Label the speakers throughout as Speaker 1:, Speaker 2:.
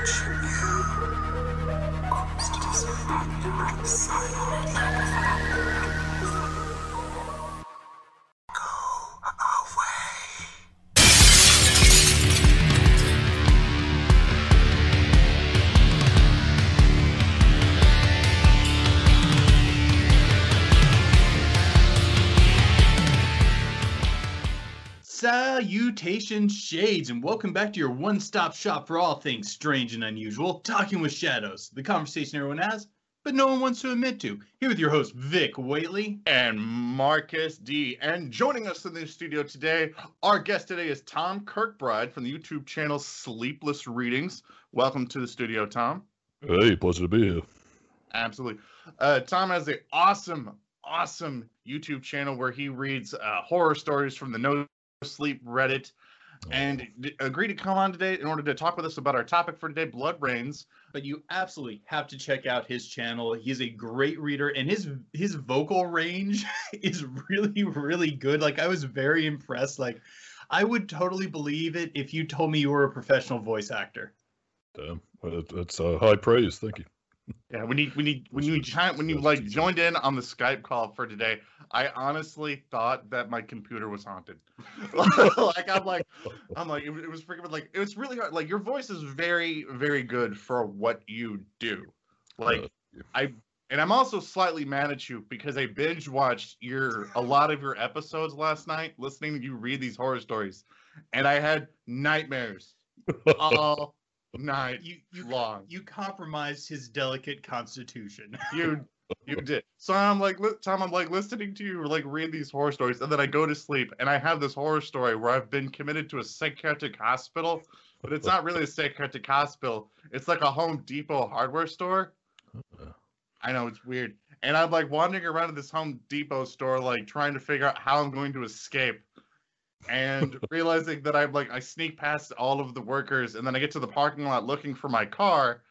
Speaker 1: much you knew. Caused his friend to silent. Salutations, Shades, and welcome back to your one stop shop for all things strange and unusual, Talking with Shadows, the conversation everyone has, but no one wants to admit to. Here with your host, Vic Waitley.
Speaker 2: and Marcus D. And joining us in the studio today, our guest today is Tom Kirkbride from the YouTube channel Sleepless Readings. Welcome to the studio, Tom.
Speaker 3: Hey, pleasure to be here.
Speaker 2: Absolutely. Uh, Tom has an awesome, awesome YouTube channel where he reads uh, horror stories from the No Sleep Reddit and d- agreed to come on today in order to talk with us about our topic for today, Blood Rains.
Speaker 1: But you absolutely have to check out his channel. He's a great reader, and his his vocal range is really, really good. Like I was very impressed. Like I would totally believe it if you told me you were a professional voice actor.
Speaker 3: Damn, it- it's uh, high praise. Thank you.
Speaker 2: Yeah, when you when you when you when you like joined in on the Skype call for today, I honestly thought that my computer was haunted. like I'm like I'm like it, was- it was freaking like it was really hard. Like your voice is very very good for what you do. Like
Speaker 3: Uh,
Speaker 2: I and I'm also slightly mad at you because I binge watched your a lot of your episodes last night, listening to you read these horror stories, and I had nightmares all night
Speaker 1: You you
Speaker 2: long.
Speaker 1: you compromised his delicate constitution.
Speaker 2: you you did. So i'm like li- tom i'm like listening to you like read these horror stories and then i go to sleep and i have this horror story where i've been committed to a psychiatric hospital but it's not really a psychiatric hospital. It's like a home depot hardware store. Uh. I know it's weird. And i'm like wandering around this home depot store like trying to figure out how i'm going to escape and realizing that i'm like i sneak past all of the workers and then i get to the parking lot looking for my car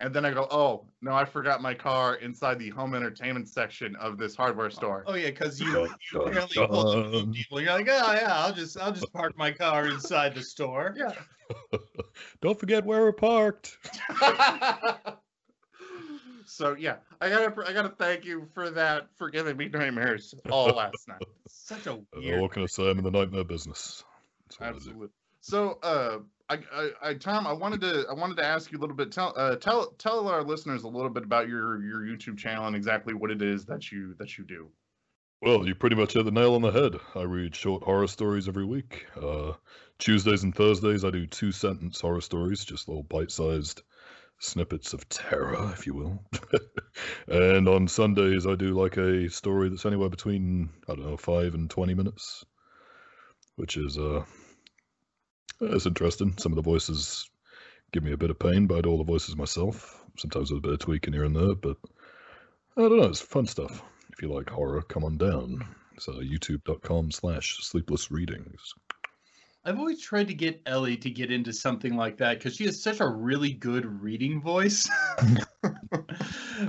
Speaker 2: and then I go, oh no, I forgot my car inside the home entertainment section of this hardware store.
Speaker 1: Oh yeah, because you, oh,
Speaker 3: Dun,
Speaker 1: you
Speaker 3: dun,
Speaker 1: apparently pulled up Home
Speaker 3: dun.
Speaker 1: Depot. You're like, oh yeah, I'll just I'll just park my car inside the store.
Speaker 2: Yeah.
Speaker 3: Don't forget where we're parked.
Speaker 2: so yeah, I gotta I gotta thank you for that for giving me nightmares all last night.
Speaker 1: Such a
Speaker 3: Uh,
Speaker 1: weird.
Speaker 3: what can I say? I'm in the nightmare business. That's what I do.
Speaker 2: Absolutely. So uh I, I, I Tom, I wanted to I wanted to ask you a little bit tell uh, tell tell our listeners a little bit about your your YouTube channel and exactly what it is that you that you do.
Speaker 3: Well, you pretty much hit the nail on the head. I read short horror stories every week. Uh, Tuesdays and Thursdays, I do two sentence horror stories, just little bite sized snippets of terror, if you will. and on Sundays, I do like a story that's anywhere between, I don't know, five and 20 minutes, which is, uh, it's interesting. Some of the voices give me a bit of pain, but I do all the voices myself. Sometimes with a bit of tweaking here and there, but I don't know, it's fun stuff. If you like horror, come on down. It's uh, youtube.com slash sleepless readings.
Speaker 1: I've always tried to get Ellie to get into something like that because she has such a really good reading voice.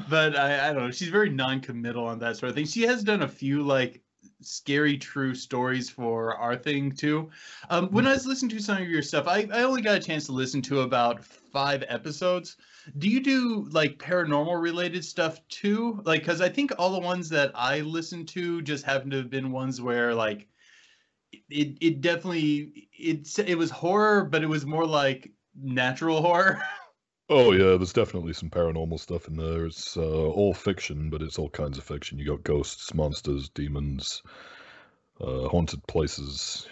Speaker 1: but I, I don't know. She's very non-committal on that sort of thing. She has done a few like scary true stories for our thing too. Um, when I was listening to some of your stuff, I, I only got a chance to listen to about five episodes. Do you do like paranormal related stuff too? Like, because I think all the ones that I listened to just happen to have been ones where like it it definitely it's it was horror, but it was more like natural horror.
Speaker 3: Oh yeah, there's definitely some paranormal stuff in there. It's uh, all fiction, but it's all kinds of fiction. You got ghosts, monsters, demons, uh, haunted places,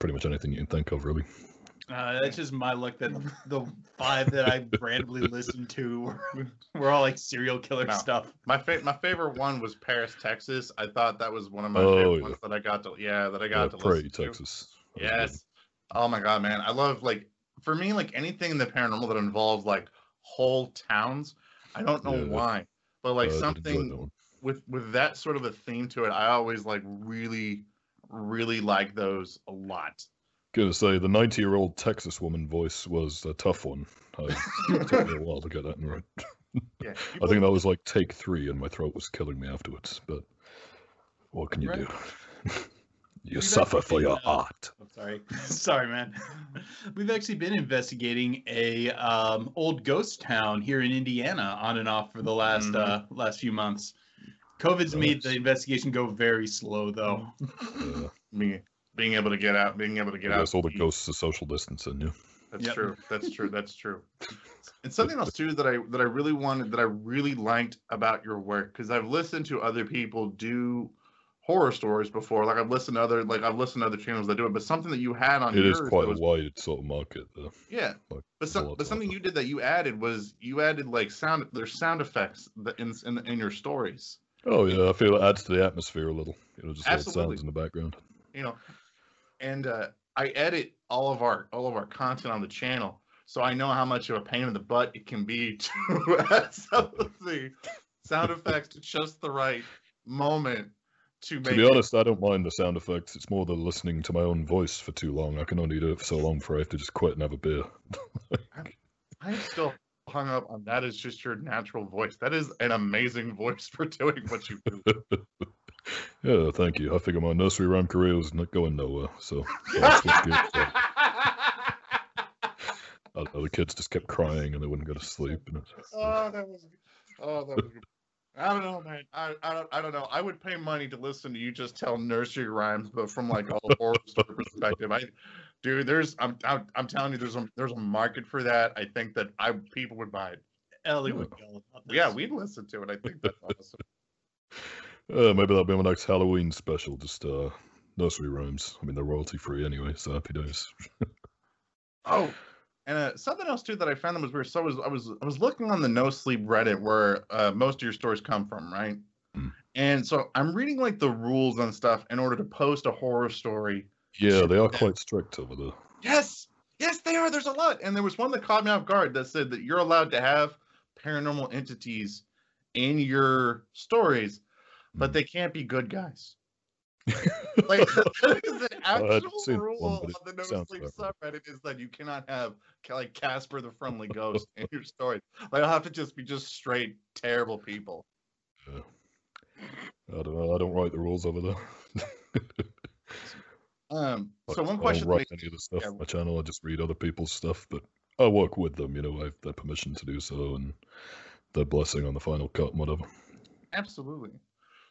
Speaker 3: pretty much anything you can think of, really.
Speaker 1: Uh, that's just my luck that the five that I randomly listened to were, were all like serial killer
Speaker 2: No.
Speaker 1: stuff.
Speaker 2: My fa- my favorite one was Paris, Texas. I thought that was one of my
Speaker 3: Oh,
Speaker 2: favorite
Speaker 3: yeah.
Speaker 2: ones that I got to yeah that I got to
Speaker 3: Prairie,
Speaker 2: listen to.
Speaker 3: Texas. That was good.
Speaker 2: Yes. Oh my god, man. I love like for me like anything in the paranormal that involves like whole towns. I don't know
Speaker 3: Yeah.
Speaker 2: why, but like
Speaker 3: Uh, I did enjoy
Speaker 2: something with with that sort of a theme to it, I always like really really like those a lot.
Speaker 3: Gonna say the 90 year old Texas woman voice was a tough one. I, it took me a while to get that right.
Speaker 2: Yeah.
Speaker 3: I think that was like take three, and my throat was killing me afterwards. But what can you
Speaker 1: Right.
Speaker 3: do? You
Speaker 1: We've
Speaker 3: suffer for your
Speaker 1: uh,
Speaker 3: art.
Speaker 1: I'm sorry. sorry, man. We've actually been investigating a um, old ghost town here in Indiana on and off for the last
Speaker 2: Mhm.
Speaker 1: uh, last few months. COVID's made the investigation go very slow, though.
Speaker 3: Yeah,
Speaker 2: Me being able to get out, being able to get
Speaker 3: I
Speaker 2: out.
Speaker 3: guess all the
Speaker 2: to eat.
Speaker 3: ghosts are social distancing. Yeah.
Speaker 2: That's
Speaker 1: Yep.
Speaker 2: true. That's true. That's true. And something else too that I that I really wanted that I really liked about your work because I've listened to other people do horror stories before. Like I've listened to other like I've listened to other channels that do it, but something that you had on
Speaker 3: It
Speaker 2: yours
Speaker 3: is quite
Speaker 2: that
Speaker 3: a
Speaker 2: was,
Speaker 3: wide sort of market there.
Speaker 2: yeah.
Speaker 3: Like,
Speaker 2: But some, but something you did that you added was you added like sound there's sound effects that in in, in your stories.
Speaker 3: Oh yeah, I feel it adds to the atmosphere a little. You know, just little
Speaker 2: Absolutely.
Speaker 3: sounds in the background.
Speaker 2: you know and uh, i edit all of our all of our content on the channel so i know how much of a pain in the butt it can be to add some of the sound effects to just the right moment to make
Speaker 3: To be
Speaker 2: it-
Speaker 3: honest, I don't mind the sound effects. It's more the listening to my own voice for too long. I can only do it for so long before I have to just quit and have a beer.
Speaker 2: i'm still hung up on that is just your natural voice that is an amazing voice for doing what you do
Speaker 3: yeah, thank you. I figure my nursery rhyme career was not going nowhere, so I switched gears, so, I know, the kids just kept crying and they wouldn't go to sleep. And it's, uh,
Speaker 2: oh that was oh that was. I don't know, man. I, I don't I don't know. I would pay money to listen to you just tell nursery rhymes, but from like a horror story perspective. I, dude, there's I'm, I'm I'm telling you, there's a there's a market for that. I think that I people would buy it.
Speaker 1: Ellie would be all about this.
Speaker 2: Yeah, we'd listen to it. I think that's awesome.
Speaker 3: Uh, maybe that'll be my next Halloween special. Just uh, nursery rhymes. I mean, they're royalty free anyway, so happy days.
Speaker 2: Oh, and uh, something else too that I found that was weird. So I was I was I was looking on the No Sleep Reddit where uh, most of your stories come from, right?
Speaker 3: Mm.
Speaker 2: And so I'm reading like the rules and stuff in order to post a horror story.
Speaker 3: Yeah, they are quite strict over there.
Speaker 2: Yes, yes, they are. There's a lot, and there was one that caught me off guard that said that you're allowed to have paranormal entities in your stories, but
Speaker 3: Mm.
Speaker 2: they can't be good guys. like that is an actual rule
Speaker 3: one,
Speaker 2: on the No Sleep subreddit is that you cannot have like Casper the Friendly Ghost in your story. Like, I'll have to just be just straight terrible people.
Speaker 3: I don't know. I don't write the rules over there.
Speaker 2: Um,
Speaker 3: Like,
Speaker 2: so one question.
Speaker 3: I
Speaker 2: don't
Speaker 3: write any of the stuff
Speaker 2: yeah.
Speaker 3: on my channel. I just read other people's stuff, but I work with them. You know, I have their permission to do so, and their blessing on the final cut and whatever.
Speaker 2: Absolutely.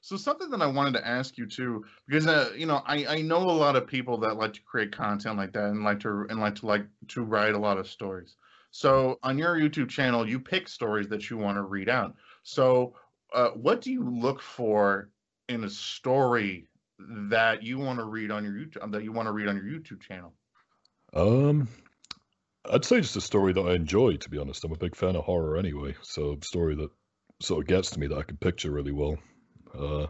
Speaker 2: So something that I wanted to ask you too, because uh, you know, I, I know a lot of people that like to create content like that and like to and like to like to write a lot of stories. So on your YouTube channel, you pick stories that you want to read out. So uh, what do you look for in a story that you want to read on your YouTube that you want to read on your YouTube channel?
Speaker 3: Um, I'd say just a story that I enjoy. To be honest, I'm a big fan of horror anyway, so a story that sort of gets to me that I can picture really well. Uh,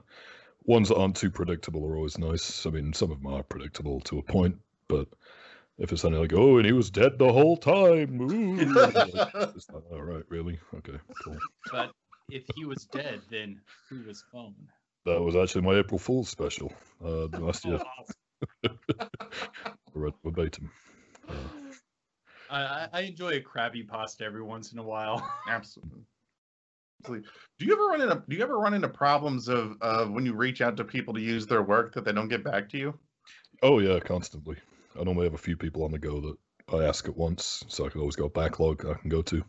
Speaker 3: ones that aren't too predictable are always nice. I mean, some of them are predictable to a point, but if it's something like, "Oh, and he was dead the whole time," ooh, it's like, all right, really? Okay, cool.
Speaker 1: But if he was dead, then who was phone?
Speaker 3: That was actually my April Fool's special uh, last year.
Speaker 1: Oh,
Speaker 3: Read verbatim. Uh,
Speaker 1: I, I- I enjoy a crabby pasta every once in a while.
Speaker 2: Absolutely. Do you ever run into do you ever run into problems of uh, when you reach out to people to use their work that they don't get back to you?
Speaker 3: Oh yeah, constantly. I normally have a few people on the go that I ask at once, so I can always go backlog I can go to.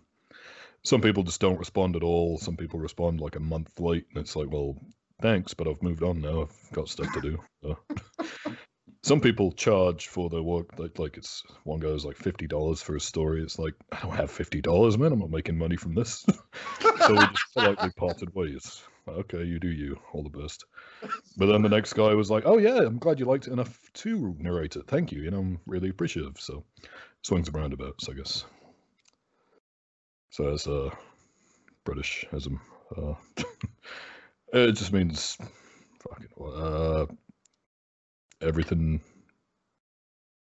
Speaker 3: Some people just don't respond at all. Some people respond like a month late, and it's like, well, thanks, but I've moved on now. I've got stuff to do. So. Some people charge for their work. Like, like it's one guy's like fifty dollars for a story. It's like I don't have fifty dollars, man. I'm not making money from this. so we just politely parted ways. Okay, you do you. All the best. But then the next guy was like, "Oh yeah, I'm glad you liked it enough to narrate it. Thank you. You know, I'm really appreciative." So swings and roundabouts, I guess. So as a uh, Britishism, uh, it just means fucking uh, everything.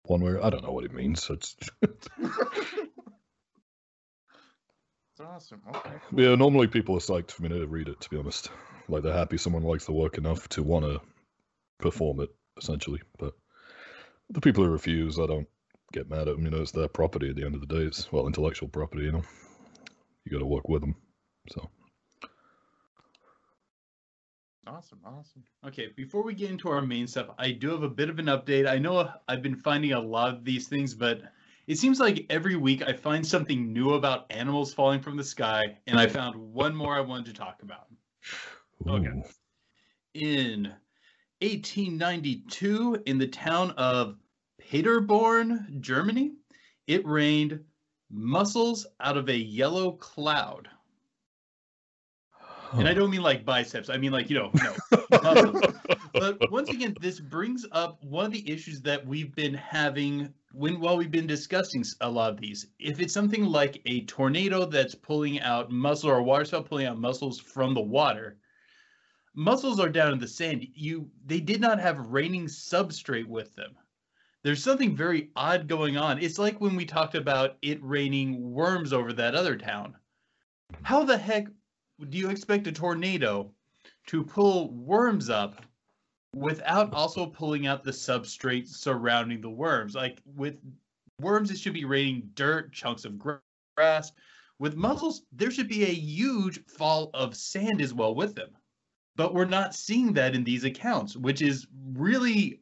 Speaker 3: One way, I don't know what it means. It's
Speaker 2: awesome. Okay.
Speaker 3: yeah. Normally, people are psyched for me to read it. To be honest, like they're happy someone likes the work enough to want to perform it, essentially. But the people who refuse, I don't get mad at them. You know, it's their property at the end of the day. It's well, intellectual property. You know, you got to work with them. So
Speaker 2: Awesome, awesome.
Speaker 1: Okay, before we get into our main stuff, I do have a bit of an update. I know I've been finding a lot of these things, but it seems like every week I find something new about animals falling from the sky, and I found one more I wanted to talk about. Okay.
Speaker 3: Ooh.
Speaker 1: In 1892, in the town of Paderborn, Germany, it rained mussels out of a yellow cloud. And I don't mean like biceps, I mean like, you know, no, but once again, this brings up one of the issues that we've been having when while we've been discussing a lot of these. If it's something like a tornado that's pulling out mussel or a water spout pulling out mussels from the water, mussels are down in the sand. You they did not have raining substrate with them. There's something very odd going on. It's like when we talked about it raining worms over that other town. How the heck do you expect a tornado to pull worms up without also pulling out the substrate surrounding the worms. Like with worms, it should be raining dirt, chunks of grass. With mussels, there should be a huge fall of sand as well with them. But we're not seeing that in these accounts, which is really,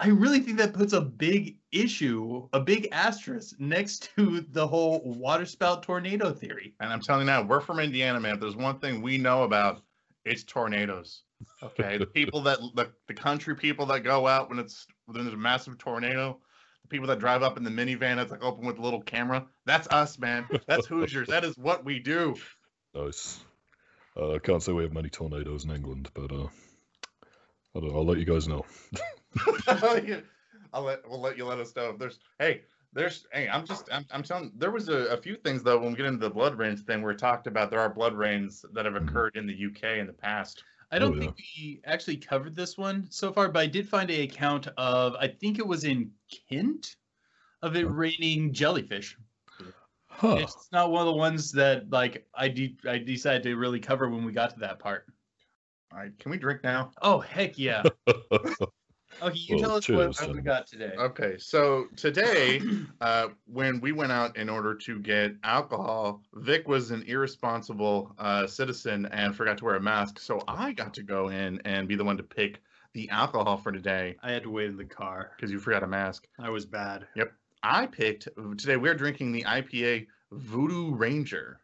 Speaker 1: I really think that puts a big issue, a big asterisk next to the whole waterspout tornado theory.
Speaker 2: And I'm telling you now, we're from Indiana, man. If there's one thing we know about, it's tornadoes. Okay, the people that the, the country people that go out when it's when there's a massive tornado, the people that drive up in the minivan that's like open with a little camera. That's us, man. That's Hoosiers. that is what we do.
Speaker 3: Nice. Uh, I can't say we have many tornadoes in England, but uh, I don't know, I'll let you guys know.
Speaker 2: I'll let we'll let you let us know. if There's hey, there's hey, I'm just I'm, I'm telling there was a, a few things though when we get into the blood rains thing where it talked about there are blood rains that have
Speaker 3: Mhm.
Speaker 2: occurred in the UK in the past.
Speaker 1: I don't
Speaker 3: Oh,
Speaker 1: think we actually covered this one so far, but I did find a account of I think it was in Kent of it raining jellyfish.
Speaker 3: Huh.
Speaker 1: It's not one of the ones that like I de- I decided to really cover when we got to that part.
Speaker 2: All right, can we drink now?
Speaker 1: Oh heck yeah! Okay, you
Speaker 3: Well,
Speaker 1: tell us
Speaker 3: cheers,
Speaker 1: what, what we got today.
Speaker 2: Okay, so today, uh, when we went out in order to get alcohol, Vic was an irresponsible uh, citizen and forgot to wear a mask. So I got to go in and be the one to pick the alcohol for today
Speaker 1: I had to wait in the car.
Speaker 2: because you forgot a mask.
Speaker 1: I was bad. Yep.
Speaker 2: I picked today. We're drinking the IPA Voodoo Ranger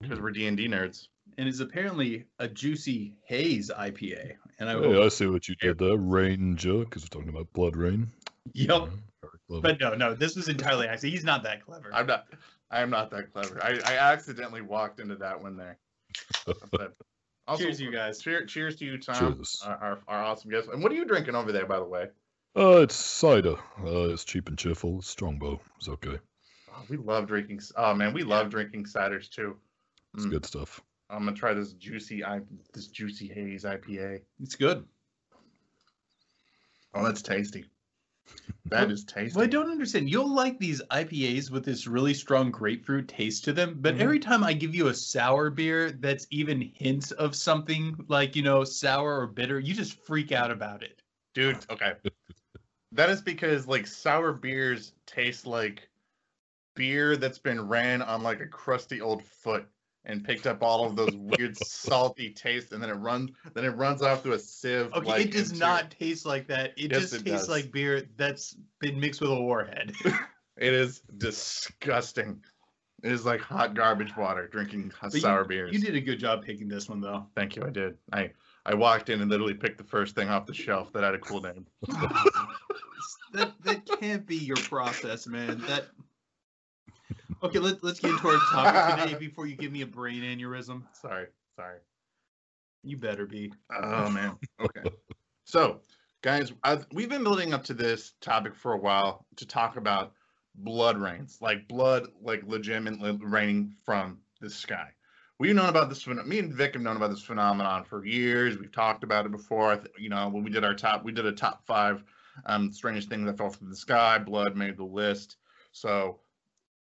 Speaker 2: because we're D and D nerds.
Speaker 1: And it's apparently a juicy haze IPA. And I
Speaker 3: Hey, I see what you did there, Ranger, because we're talking about blood rain.
Speaker 1: yep.
Speaker 3: Yeah.
Speaker 1: But no, no, this was entirely accident. He's not that clever.
Speaker 2: I'm not. I'm not that clever. I, I accidentally walked into that one there. But also,
Speaker 1: Cheers, you guys.
Speaker 2: Cheer, cheers to you, Tom,
Speaker 3: Cheers.
Speaker 2: Our, our, our awesome guest. And what are you drinking over there, by the way?
Speaker 3: Uh, it's cider. Uh, it's cheap and cheerful. It's Strongbow. It's okay.
Speaker 2: Oh, we love drinking. Oh man, we love drinking ciders too.
Speaker 3: It's
Speaker 2: Mm,
Speaker 3: good stuff.
Speaker 2: I'm gonna try this juicy, I, this juicy haze IPA.
Speaker 1: It's good.
Speaker 2: Oh, that's tasty. That is tasty.
Speaker 1: Well, I don't understand. You'll like these IPAs with this really strong grapefruit taste to them, but
Speaker 2: Mhm.
Speaker 1: every time I give you a sour beer that's even hints of something like, you know, sour or bitter, you just freak out about it.
Speaker 2: dude. Okay, that is because like sour beers taste like beer that's been ran on like a crusty old foot and picked up all of those weird salty tastes, and then it runs, then it runs off through a sieve.
Speaker 1: Okay,
Speaker 2: like,
Speaker 1: it does
Speaker 2: into-
Speaker 1: not taste like that. It
Speaker 2: Yes,
Speaker 1: just
Speaker 2: it
Speaker 1: tastes
Speaker 2: does.
Speaker 1: like beer that's been mixed with a warhead.
Speaker 2: It is disgusting. It is like hot garbage water drinking
Speaker 1: But you-
Speaker 2: sour beers.
Speaker 1: you did a good job picking this one though.
Speaker 2: Thank you. I did. I I walked in and literally picked the first thing off the shelf that had a cool name.
Speaker 1: that that can't be your process, man. That Okay, let, let's get into our topic today before you give me a brain aneurysm.
Speaker 2: Sorry. Sorry.
Speaker 1: You better be.
Speaker 2: Oh man. Okay. So, guys, i we've been building up to this topic for a while to talk about blood rains, like blood, like legitimately raining from the sky. We've known about this. Me and Vic have known about this phenomenon for years. We've talked about it before. You know, when we did our top, we did a top five um, strangest things that fell from the sky. Blood made the list. So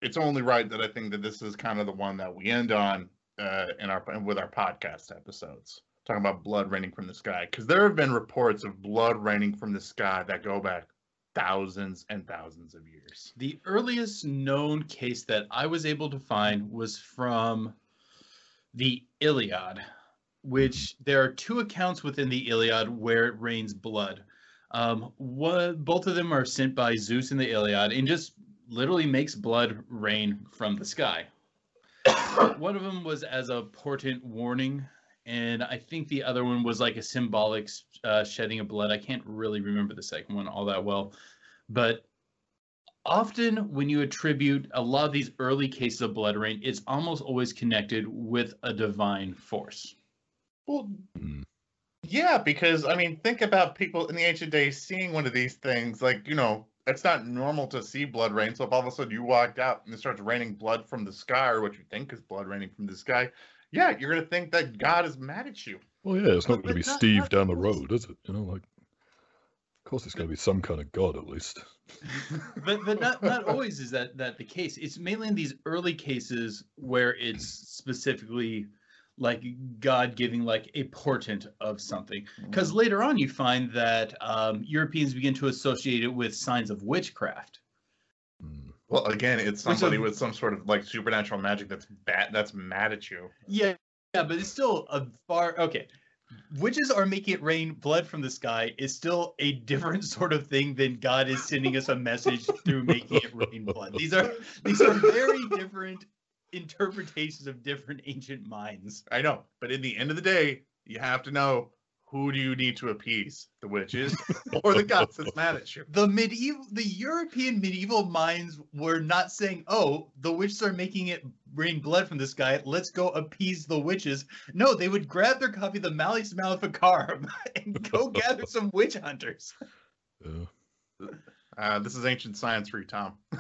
Speaker 2: it's only right that I think that this is kind of the one that we end on uh, in our with our podcast episodes talking about blood raining from the sky because there have been reports of blood raining from the sky that go back thousands and thousands of years.
Speaker 1: The earliest known case that I was able to find was from the Iliad. which there are two accounts within the Iliad where it rains blood. Um, one, both of them are sent by Zeus in the Iliad and just literally makes blood rain from the sky. one of them was as a portent warning, and I think the other one was like a symbolic uh, shedding of blood. I can't really remember the second one all that well, but often when you attribute a lot of these early cases of blood rain, it's almost always connected with a divine force.
Speaker 2: Well,
Speaker 3: Mm.
Speaker 2: yeah, because I mean, think about people in the ancient days seeing one of these things. Like, you know, it's not normal to see blood rain. So if all of a sudden you walked out and it starts raining blood from the sky, or what you think is blood raining from the sky, yeah, you're gonna think that God is mad at you.
Speaker 3: Well, yeah, it's not going to be
Speaker 1: not-
Speaker 3: Steve
Speaker 1: not
Speaker 3: down the road, is it? You know, like, of course, it's going to be some kind of god at least.
Speaker 1: but but not not always is that that the case. It's mainly in these early cases where it's specifically like God giving like a portent of something. Because later on, you find that um, Europeans begin to associate it with signs of witchcraft.
Speaker 3: Mm.
Speaker 2: well, again, it's somebody
Speaker 1: of-
Speaker 2: with some sort of like supernatural magic that's bad, that's mad at you.
Speaker 1: Yeah, yeah, but it's still a far okay. Witches are making it rain blood from the sky is still a different sort of thing than God is sending us a message through making it rain blood. These are these are very different interpretations of different ancient minds.
Speaker 2: I know, but in the end of the day, you have to know who do you need to appease, the witches or the gods that's mad at you.
Speaker 1: The medieval the European medieval minds were not saying, "Oh, the witches are making it rain blood from the sky. Let's go appease the witches." No, they would grab their copy of the Malleus Maleficarum and go gather some witch hunters.
Speaker 2: Uh, this is ancient science for you, Tom.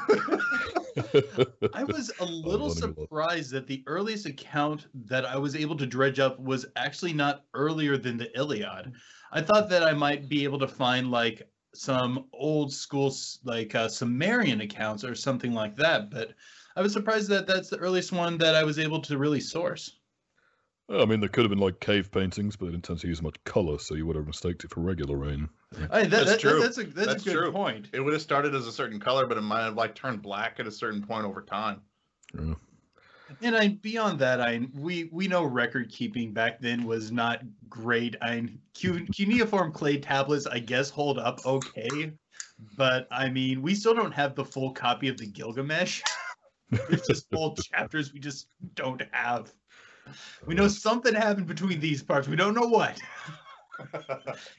Speaker 1: I was a little
Speaker 3: learning
Speaker 1: surprised that the earliest account that I was able to dredge up was actually not earlier than the Iliad. I thought that I might be able to find like some old school like uh, Sumerian accounts or something like that, but I was surprised that that's the earliest one that I was able to really source.
Speaker 3: Well, I mean, there could have been like cave paintings, but they didn't tend to use much color, so you would have mistaked it for regular rain.
Speaker 1: I that,
Speaker 2: That's
Speaker 1: that-
Speaker 2: true.
Speaker 1: That's a that's,
Speaker 2: That's
Speaker 1: a good
Speaker 2: true.
Speaker 1: point.
Speaker 2: It would have started as a certain color, but it might have like turned black at a certain point over time.
Speaker 3: Yeah.
Speaker 1: And I beyond that, I we we know record keeping back then was not great. I cu- cuneiform clay tablets, I guess, hold up okay, but I mean, we still don't have the full copy of the Gilgamesh. There's just full chapters we just don't have. We know something happened between these parts. We don't know what.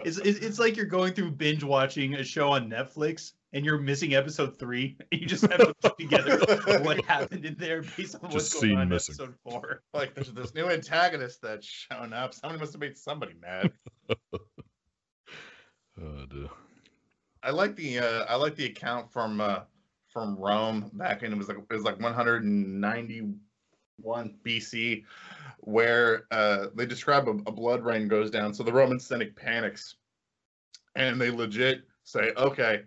Speaker 1: It's, it's it's like you're going through binge watching a show on Netflix and you're missing episode three, and you just have to put together what happened in there based on what's
Speaker 3: Just
Speaker 1: going
Speaker 3: scene
Speaker 1: on in
Speaker 3: missing.
Speaker 1: episode four.
Speaker 2: like there's this new antagonist that's shown up. Somebody must have made somebody mad.
Speaker 3: Oh, dear.
Speaker 2: I like the uh, I like the account from uh, from Rome back in it was like it was like 191 BC, where uh, they describe a, a blood rain goes down. So the Roman Senate panics, and they legit say, "Okay,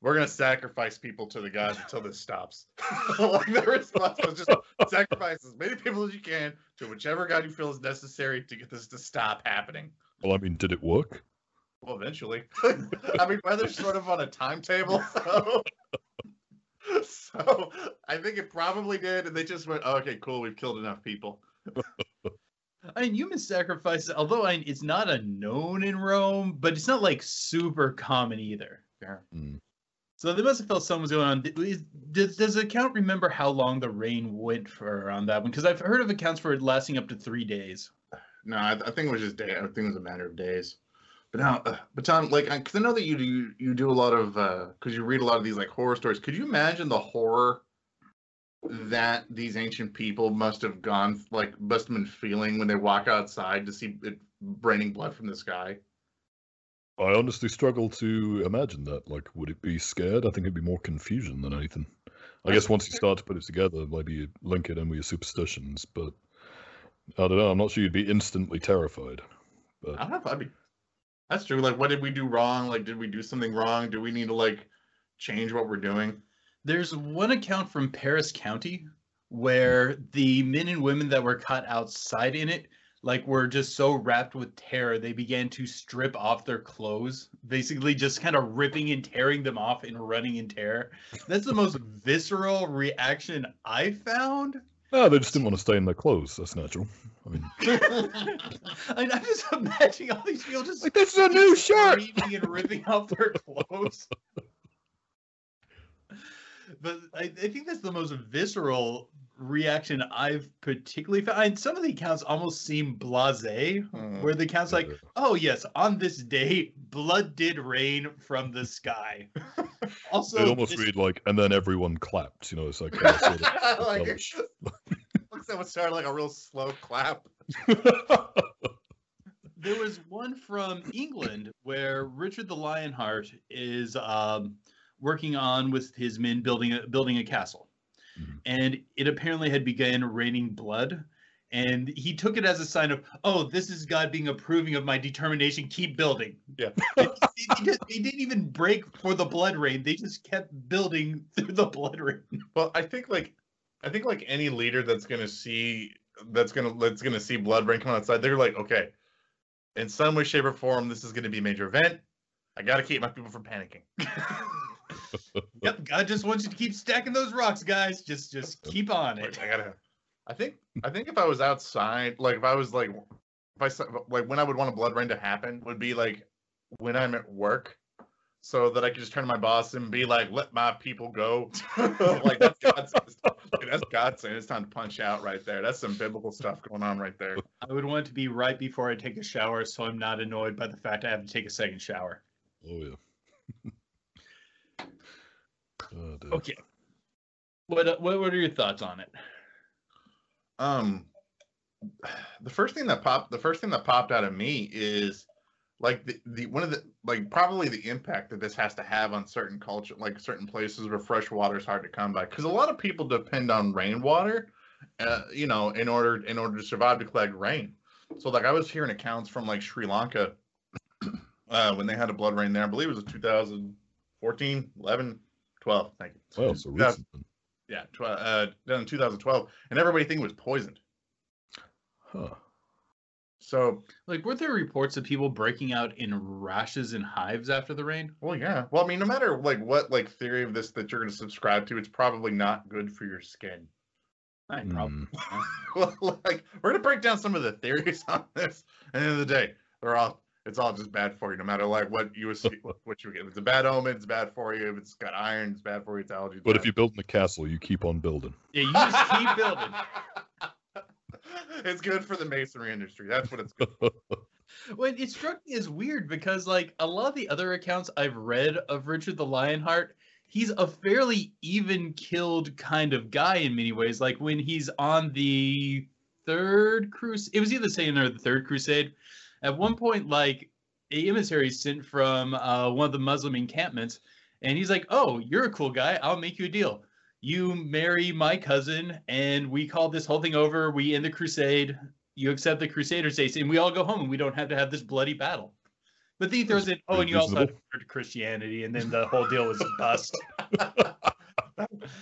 Speaker 2: we're gonna sacrifice people to the gods until this stops." like their response was just sacrifice as many people as you can to whichever god you feel is necessary to get this to stop happening.
Speaker 3: Well, I mean, did it work?
Speaker 2: Well, eventually. I mean, weather's sort of on a timetable, so so I think it probably did, and they just went, "Okay, cool, we've killed enough people."
Speaker 1: I mean, human sacrifice, although I, it's not a known in Rome, but it's not like super common either.
Speaker 2: Yeah.
Speaker 3: Mm.
Speaker 1: So they must have felt something was going on. Does, does the account remember how long the rain went for on that one? Because I've heard of accounts for it lasting up to three days.
Speaker 2: No, I, I think it was just day. I think it was a matter of days. But now, uh, but Tom, like, because I know that you do you do a lot of because you read a lot of these like horror stories. Could you imagine the horror that these ancient people must have gone like must have been feeling when they walk outside to see it raining blood from the sky?
Speaker 3: I honestly struggle to imagine that. Like, would it be scared? I think it'd be more confusion than anything. I guess once you start to put it together, maybe you link it in with your superstitions, but I don't know. I'm not sure you'd be instantly terrified.
Speaker 2: I don't know if I'd be. That's true. Like, what did we do wrong? Like, did we do something wrong? Do we need to like change what we're doing?
Speaker 1: There's one account from Paris County where the men and women that were caught outside in it, like, were just so wrapped with terror, they began to strip off their clothes, basically just kind of ripping and tearing them off and running in terror. That's the most visceral reaction I found.
Speaker 3: No, they just didn't want to stay in their clothes. That's natural. I mean,
Speaker 1: I, I'm just imagining all these people just
Speaker 3: like this is a new shirt.
Speaker 1: and ripping off their clothes. but I, I think that's the most visceral reaction I've particularly found. And some of the accounts almost seem blasé,
Speaker 2: Hmm.
Speaker 1: where the account's like, "Oh yes, on this day, blood did rain from the sky." also,
Speaker 3: It almost
Speaker 1: this-
Speaker 3: read like, and then everyone clapped. You know, it's like uh, sort of
Speaker 2: like,
Speaker 3: embellish.
Speaker 2: looks like it started like a real slow clap.
Speaker 1: there was one from England where Richard the Lionheart is um, working on with his men building a building a castle,
Speaker 3: Mhm.
Speaker 1: and it apparently had begun raining blood. And he took it as a sign of, oh, this is God being approving of my determination. Keep building.
Speaker 2: Yeah.
Speaker 1: they, they didn't even break for the blood rain. They just kept building through the blood rain.
Speaker 2: Well, I think like I think like any leader that's gonna see that's gonna that's gonna see blood rain come outside, they're like, okay, in some way, shape, or form, this is gonna be a major event. I gotta keep my people from panicking.
Speaker 1: Yep, God just wants you to keep stacking those rocks, guys. Just, just keep on it.
Speaker 2: I gotta. I think. I think if I was outside, like if I was like, if I like when I would want a blood rain to happen would be like when I'm at work, so that I could just turn to my boss and be like, "Let my people go." like that's God saying, like, that's God saying it's time to punch out right there. That's some biblical stuff going on right there.
Speaker 1: I would want it to be right before I take a shower, so I'm not annoyed by the fact I have to take a second shower.
Speaker 3: Oh yeah. oh.
Speaker 1: Okay. What uh, what what are your thoughts on it?
Speaker 2: Um, the first thing that popped, the first thing that popped out of me is like the, the one of the like probably the impact that this has to have on certain culture, like certain places where fresh water is hard to come by, because a lot of people depend on rainwater, uh, you know, in order in order to survive to collect rain. So like I was hearing accounts from like Sri Lanka uh, when they had a blood rain there. I believe it was 2014, 11, 12. Thank you.
Speaker 3: Well, so
Speaker 2: Yeah.
Speaker 3: recent. then.
Speaker 2: Yeah, tw- uh, done in 2012, and everybody think it was poisoned.
Speaker 3: Huh.
Speaker 2: So
Speaker 1: Like, were there reports of people breaking out in rashes and hives after the rain?
Speaker 2: Well, yeah. Well, I mean, no matter like what like theory of this that you're going to subscribe to, it's probably not good for your skin.
Speaker 1: I probably.
Speaker 3: Mm.
Speaker 2: well, like we're going to break down some of the theories on this. At the end of the day, they're all it's all just bad for you, no matter like what you see, what you get. If it's a bad omen, it's bad for you. If it's got iron, it's bad for you. It's allergies.
Speaker 3: But if you build in a castle, you keep on building.
Speaker 1: Yeah, you just keep building.
Speaker 2: it's good for the masonry industry. That's what it's good.
Speaker 1: Well, it struck me as weird because, like, a lot of the other accounts I've read of Richard the Lionheart, he's a fairly even killed kind of guy in many ways. Like, when he's on the third crusade, it was either the second or the third crusade. At one point, like, a emissary sent from uh, one of the Muslim encampments, and he's like, "Oh, you're a cool guy. I'll make you a deal. You marry my cousin, and we call this whole thing over. We end the crusade you accept the Crusaders' states, and we all go home, and we don't have to have this bloody battle. But then he throws in, oh, and you also have to Christianity, and then the whole deal was a bust.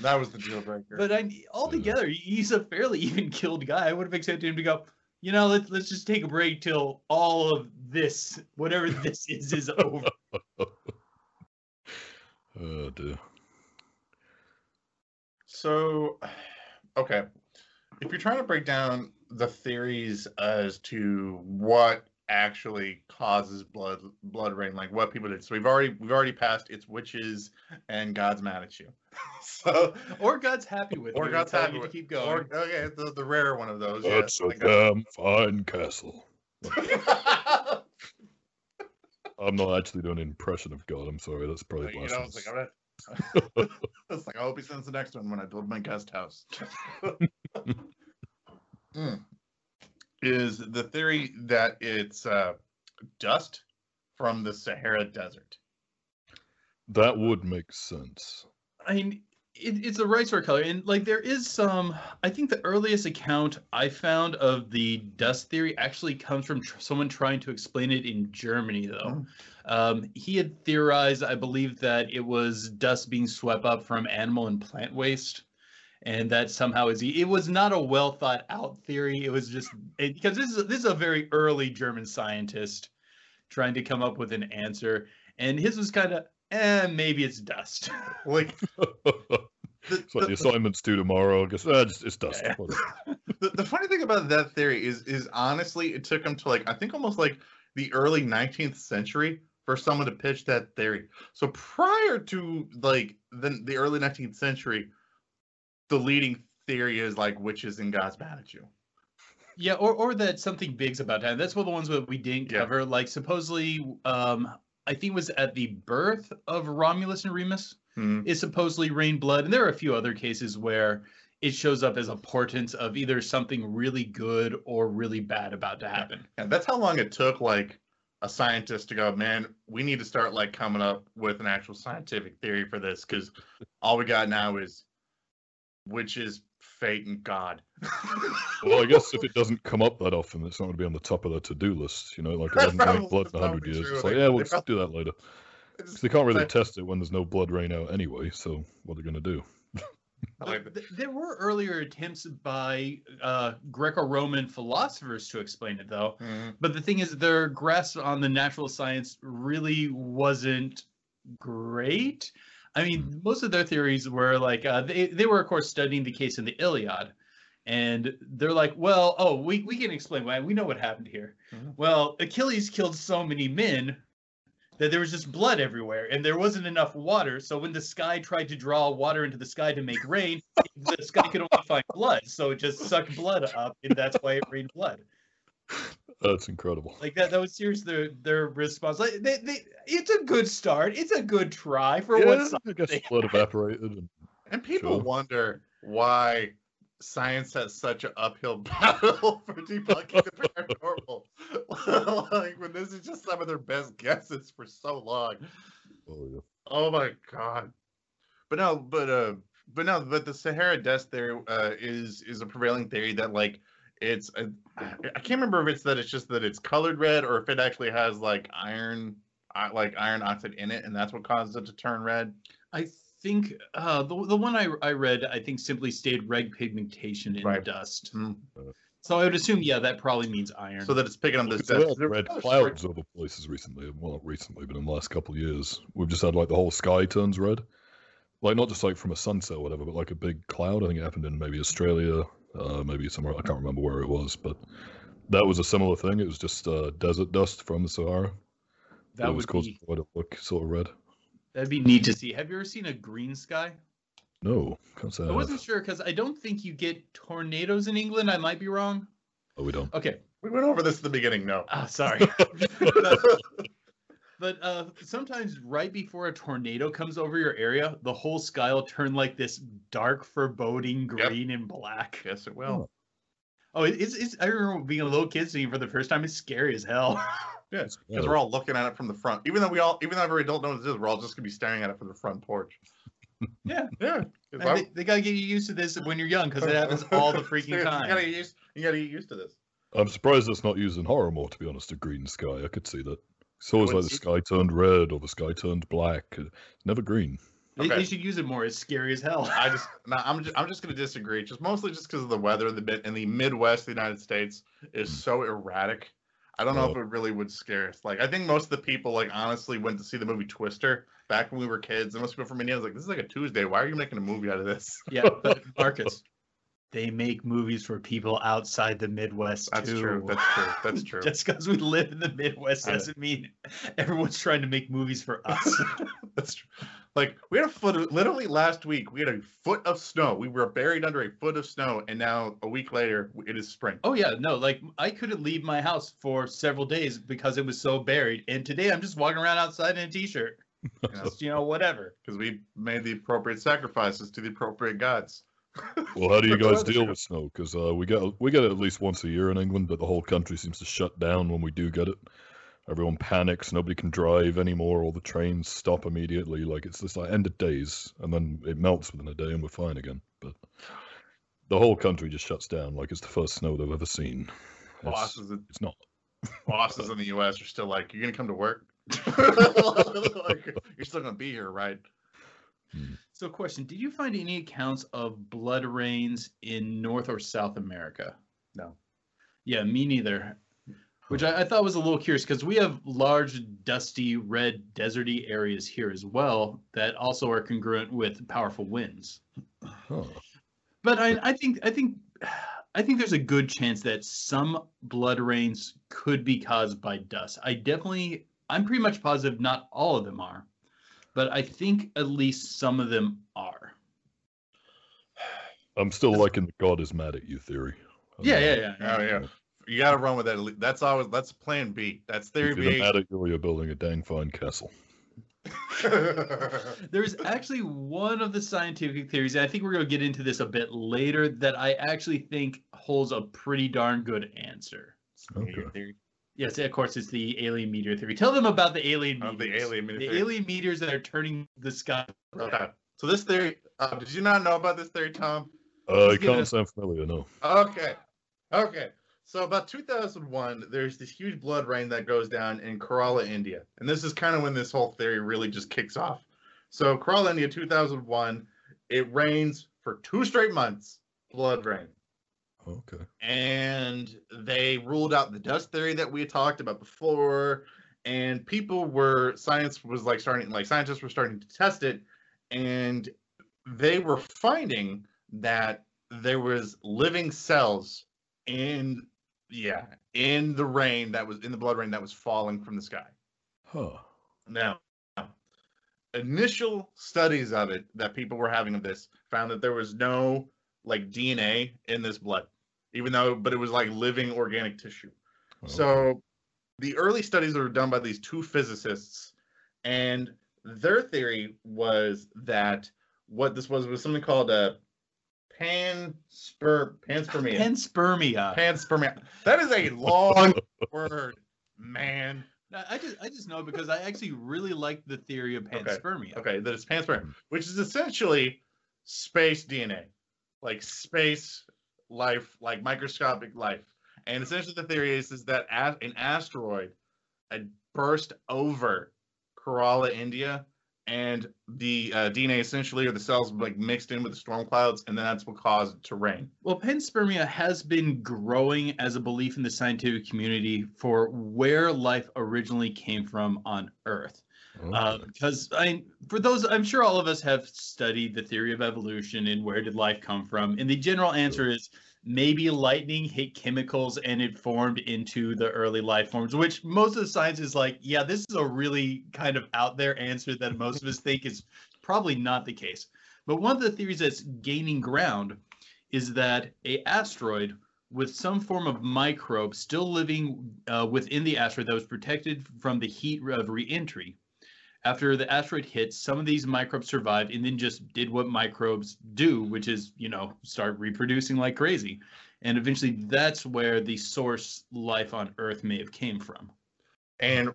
Speaker 2: That was the deal breaker.
Speaker 1: But I, altogether, he's a fairly even killed guy. I would have expected him to go, you know, let's let's just take a break till all of this, whatever this is, is over.
Speaker 3: Oh dear.
Speaker 2: So, okay, if you're trying to break down the theories as to what actually causes blood blood rain, like what people did, so we've already we've already passed it's witches and God's mad at you. so,
Speaker 1: Or God's happy with it
Speaker 2: or
Speaker 1: you.
Speaker 2: God's happy
Speaker 1: you to keep going.
Speaker 2: Or, okay, the the rare one of those.
Speaker 3: That's
Speaker 2: yeah,
Speaker 3: a damn fine castle. I'm not actually doing an impression of God. I'm sorry. That's probably
Speaker 2: Like, you know, it's
Speaker 3: blasphemous.
Speaker 2: like, all right. it's like, I hope he sends the next one when I build my guest house. Mm. Is the theory that it's uh, dust from the Sahara Desert?
Speaker 3: That would make sense.
Speaker 1: I mean, it, it's a right sort of color, and like there is some. I think the earliest account I found of the dust theory actually comes from tr- someone trying to explain it in Germany, though. Um, he had theorized, I believe, that it was dust being swept up from animal and plant waste, and that somehow is. It was not a well thought out theory. It was just it, because this is this is a very early German scientist trying to come up with an answer, and his was kind of, eh, maybe it's dust.
Speaker 2: Like, The,
Speaker 3: It's like
Speaker 2: the-
Speaker 3: the assignment's due tomorrow. I guess uh, it's, it's dust.
Speaker 2: Yeah. The, the funny thing about that theory is is honestly it took them to like I think almost like the early 19th century for someone to pitch that theory. So prior to like the the early 19th century, the leading theory is like witches and gods mad at you.
Speaker 1: Yeah, or or that something big's about to happen. That's one of the ones that we didn't
Speaker 2: Yeah.
Speaker 1: cover. Like supposedly, um, I think it was at the birth of Romulus and Remus.
Speaker 2: Hmm.
Speaker 1: It supposedly rained blood, and there are a few other cases where it shows up as a portent of either something really good or really bad about to happen.
Speaker 2: And that's how long it took like a scientist to go, man, we need to start like coming up with an actual scientific theory for this because all we got now is witches, fate, and God.
Speaker 3: Well, I guess if it doesn't come up that often, it's not going to be on the top of their to-do list. You know, like it
Speaker 2: That's
Speaker 3: hasn't rained
Speaker 2: probably-
Speaker 3: blood in a hundred years.
Speaker 2: true.
Speaker 3: It's like, yeah, we'll just do that later. 'Cause they can't really
Speaker 2: like-
Speaker 3: test it when there's no blood rain out anyway. So what are they going to do?
Speaker 2: I like
Speaker 1: Th- th- there were earlier attempts by uh, Greco-Roman philosophers to explain it, though.
Speaker 2: Mhm.
Speaker 1: But the thing is, their grasp on the natural science really wasn't great. I mean, most of their theories were like uh, they they were, of course, studying the case in the Iliad, and they're like, well, oh, we we can explain why. We know what happened here.
Speaker 2: Mhm.
Speaker 1: Well, Achilles killed so many men that there was just blood everywhere, and there wasn't enough water. So when the sky tried to draw water into the sky to make rain, the sky could only find blood, so it just sucked blood up, and that's why it rained blood.
Speaker 3: That's incredible.
Speaker 1: Like that, that was seriously their their response. Like they, they, it's a good start. It's a good try for
Speaker 3: yeah,
Speaker 1: what
Speaker 3: I guess blood evaporated. And,
Speaker 2: And people
Speaker 3: Sure.
Speaker 2: wonder why science has such an uphill battle for debunking the paranormal. like when this is just some of their best guesses for so long.
Speaker 3: oh, yeah.
Speaker 2: Oh my god. But no, but uh but no, but the Sahara dust theory uh is is a prevailing theory that like it's a, I I can't remember if it's that it's just that it's colored red or if it actually has like iron uh, like iron oxide in it and that's what causes it to turn red.
Speaker 1: I think uh, the the one I I read I think simply stated red pigmentation in
Speaker 2: Right.
Speaker 1: dust.
Speaker 2: Mm.
Speaker 1: So I would assume yeah that probably means iron.
Speaker 2: So that it's picking up this
Speaker 3: It's
Speaker 2: dust.
Speaker 3: had red
Speaker 2: there was
Speaker 3: clouds over places recently. Well, not recently, but in the last couple of years, we've just had like the whole sky turns red. Like not just like from a sunset or whatever, but like a big cloud. I think it happened in maybe Australia, uh, maybe somewhere I can't remember where it was, but that was a similar thing. It was just uh, desert dust from the Sahara.
Speaker 1: that
Speaker 3: was
Speaker 1: would
Speaker 3: causing
Speaker 1: be
Speaker 3: quite a look sort of red.
Speaker 1: that'd be neat to see. Have you ever seen a green sky?
Speaker 3: No, can't say I
Speaker 1: I wasn't sure because I don't think you get tornadoes in England. I might be wrong.
Speaker 3: Oh, we don't.
Speaker 1: Okay,
Speaker 2: We went over this at the beginning. No.
Speaker 1: ah, sorry. But uh, sometimes right before a tornado comes over your area, the whole sky will turn like this dark, foreboding
Speaker 2: Yep.
Speaker 1: green and black.
Speaker 2: yes, it will.
Speaker 1: Oh, it- it's, it's I remember being a little kid seeing it for the first time. It's scary as hell.
Speaker 2: Yeah,
Speaker 3: Yeah.
Speaker 2: because we're all looking at it from the front. Even though we all, even though every adult knows what it is, we're all just gonna be staring at it from the front porch.
Speaker 1: yeah,
Speaker 2: Yeah. 'cause
Speaker 1: they, they gotta get you used to this when you're young because it happens all the freaking
Speaker 2: You gotta
Speaker 1: time.
Speaker 2: get used. You gotta get used to this.
Speaker 3: I'm surprised it's not used in horror more, to be honest. A green sky, I could see that. It's always
Speaker 2: would
Speaker 3: like the
Speaker 2: see-
Speaker 3: sky turned red or the sky turned black. Never green.
Speaker 1: They,
Speaker 2: Okay.
Speaker 1: they should use it more. It's scary as hell.
Speaker 2: I just, no, I'm just, I'm just gonna disagree. Just mostly just because of the weather in the bit in the Midwest of the United States is
Speaker 3: Mm.
Speaker 2: so erratic. I don't know if
Speaker 3: Oh.
Speaker 2: it really would scare us. Like, I think most of the people, like, honestly, went to see the movie Twister back when we were kids. And most people from Indiana was like, "This is like a Tuesday. Why are you making a movie out of this?"
Speaker 1: yeah, but Marcus, they make movies for people outside the Midwest
Speaker 2: That's
Speaker 1: too.
Speaker 2: true. That's true. That's true.
Speaker 1: Just because we live in the Midwest doesn't mean everyone's trying to make movies for us.
Speaker 2: That's true. Like we had a foot of, literally last week we had a foot of snow. We were buried under a foot of snow, and now a week later it is spring.
Speaker 1: oh yeah, no, like I couldn't leave my house for several days because it was so buried. And today I'm just walking around outside in a t-shirt.
Speaker 2: You know,
Speaker 1: Just, you know, whatever.
Speaker 2: because we made the appropriate sacrifices to the appropriate gods.
Speaker 3: Well, how do you guys deal with snow? Because uh, we get we get it at least once a year in England, but the whole country seems to shut down when we do get it. Everyone panics. Nobody can drive anymore. All the trains stop immediately. Like it's just like end of days, and then it melts within a day, and we're fine again. But the whole country just shuts down. Like it's the first snow they've ever seen. It's,
Speaker 2: Bosses, in-
Speaker 3: it's not.
Speaker 2: bosses in the U.S. are still like, "You're gonna come to work? like, you're still gonna be here, right?" Mm.
Speaker 1: So question, did you find any accounts of blood rains in North or South America?
Speaker 2: No.
Speaker 1: Yeah, me neither.
Speaker 2: Which
Speaker 1: which I, I thought was a little curious because we have large, dusty, red, deserty areas here as well that also are congruent with powerful winds.
Speaker 3: Huh.
Speaker 1: But I, I think I think I think there's a good chance that some blood rains could be caused by dust. I definitely I'm pretty much positive not all of them are, but I think at least some of them are.
Speaker 3: I'm still liking the God is mad at you theory. I
Speaker 1: Yeah,
Speaker 3: don't
Speaker 1: yeah, yeah.
Speaker 2: Oh yeah. You gotta run with that. That's always that's plan B. That's theory
Speaker 3: If you're
Speaker 2: B.
Speaker 3: mad at you, you're building a dang fine castle.
Speaker 1: There's actually one of the scientific theories, and I think we're going to get into this a bit later, that I actually think holds a pretty darn good answer.
Speaker 3: Okay.
Speaker 1: Yes, of course, it's the alien meteor theory. Tell them about the alien
Speaker 2: Of the
Speaker 1: meteors.
Speaker 2: alien
Speaker 1: the
Speaker 2: meteor.
Speaker 1: alien meteors that are turning the sky.
Speaker 2: Okay. So this theory, uh, did you not know about this theory, Tom?
Speaker 3: Uh, it
Speaker 1: give
Speaker 3: can't sound familiar, no.
Speaker 2: Okay. Okay. So about 2001, there's this huge blood rain that goes down in Kerala, India. And this is kind of when this whole theory really just kicks off. So Kerala, India, 2001, it rains for two straight months, blood rain.
Speaker 3: Okay.
Speaker 2: And they ruled out the dust theory that we talked about before. And people were, science was like starting, like scientists were starting to test it. And they were finding that there was living cells in yeah in the rain that was in the blood rain that was falling from the sky
Speaker 3: Huh.
Speaker 2: now initial studies of it that people were having of this found that there was no like dna in this blood even though but it was like living organic tissue
Speaker 3: okay.
Speaker 2: so the early studies that were done by these two physicists, and their theory was that what this was was something called a pansper panspermia.
Speaker 1: Panspermia.
Speaker 2: panspermia. That is a long word, man.
Speaker 1: I I just I just know because I actually really like the theory of
Speaker 2: Okay,
Speaker 1: panspermia.
Speaker 2: Okay, that is panspermia, which is essentially space DNA, like space life, like microscopic life. And essentially, the theory is, is that as an asteroid had burst over Kerala, India, and the uh, DNA essentially, or the cells, like mixed in with the storm clouds, and then that's what caused it to rain.
Speaker 1: Well, panspermia has been growing as a belief in the scientific community for where life originally came from on Earth.
Speaker 3: Okay.
Speaker 1: Because I, for those, I'm sure all of us have studied the theory of evolution and where did life come from. And the general answer is maybe lightning hit chemicals and it formed into the early life forms. Which most of the science is like, yeah, this is a really kind of out there answer that most of us think is probably not the case. But one of the theories that's gaining ground is that a asteroid with some form of microbe still living uh, within the asteroid that was protected from the heat of reentry. After the asteroid hit, some of these microbes survived and then just did what microbes do, which is, you know, start reproducing like crazy. And eventually that's where the source life on Earth may have came from.
Speaker 2: And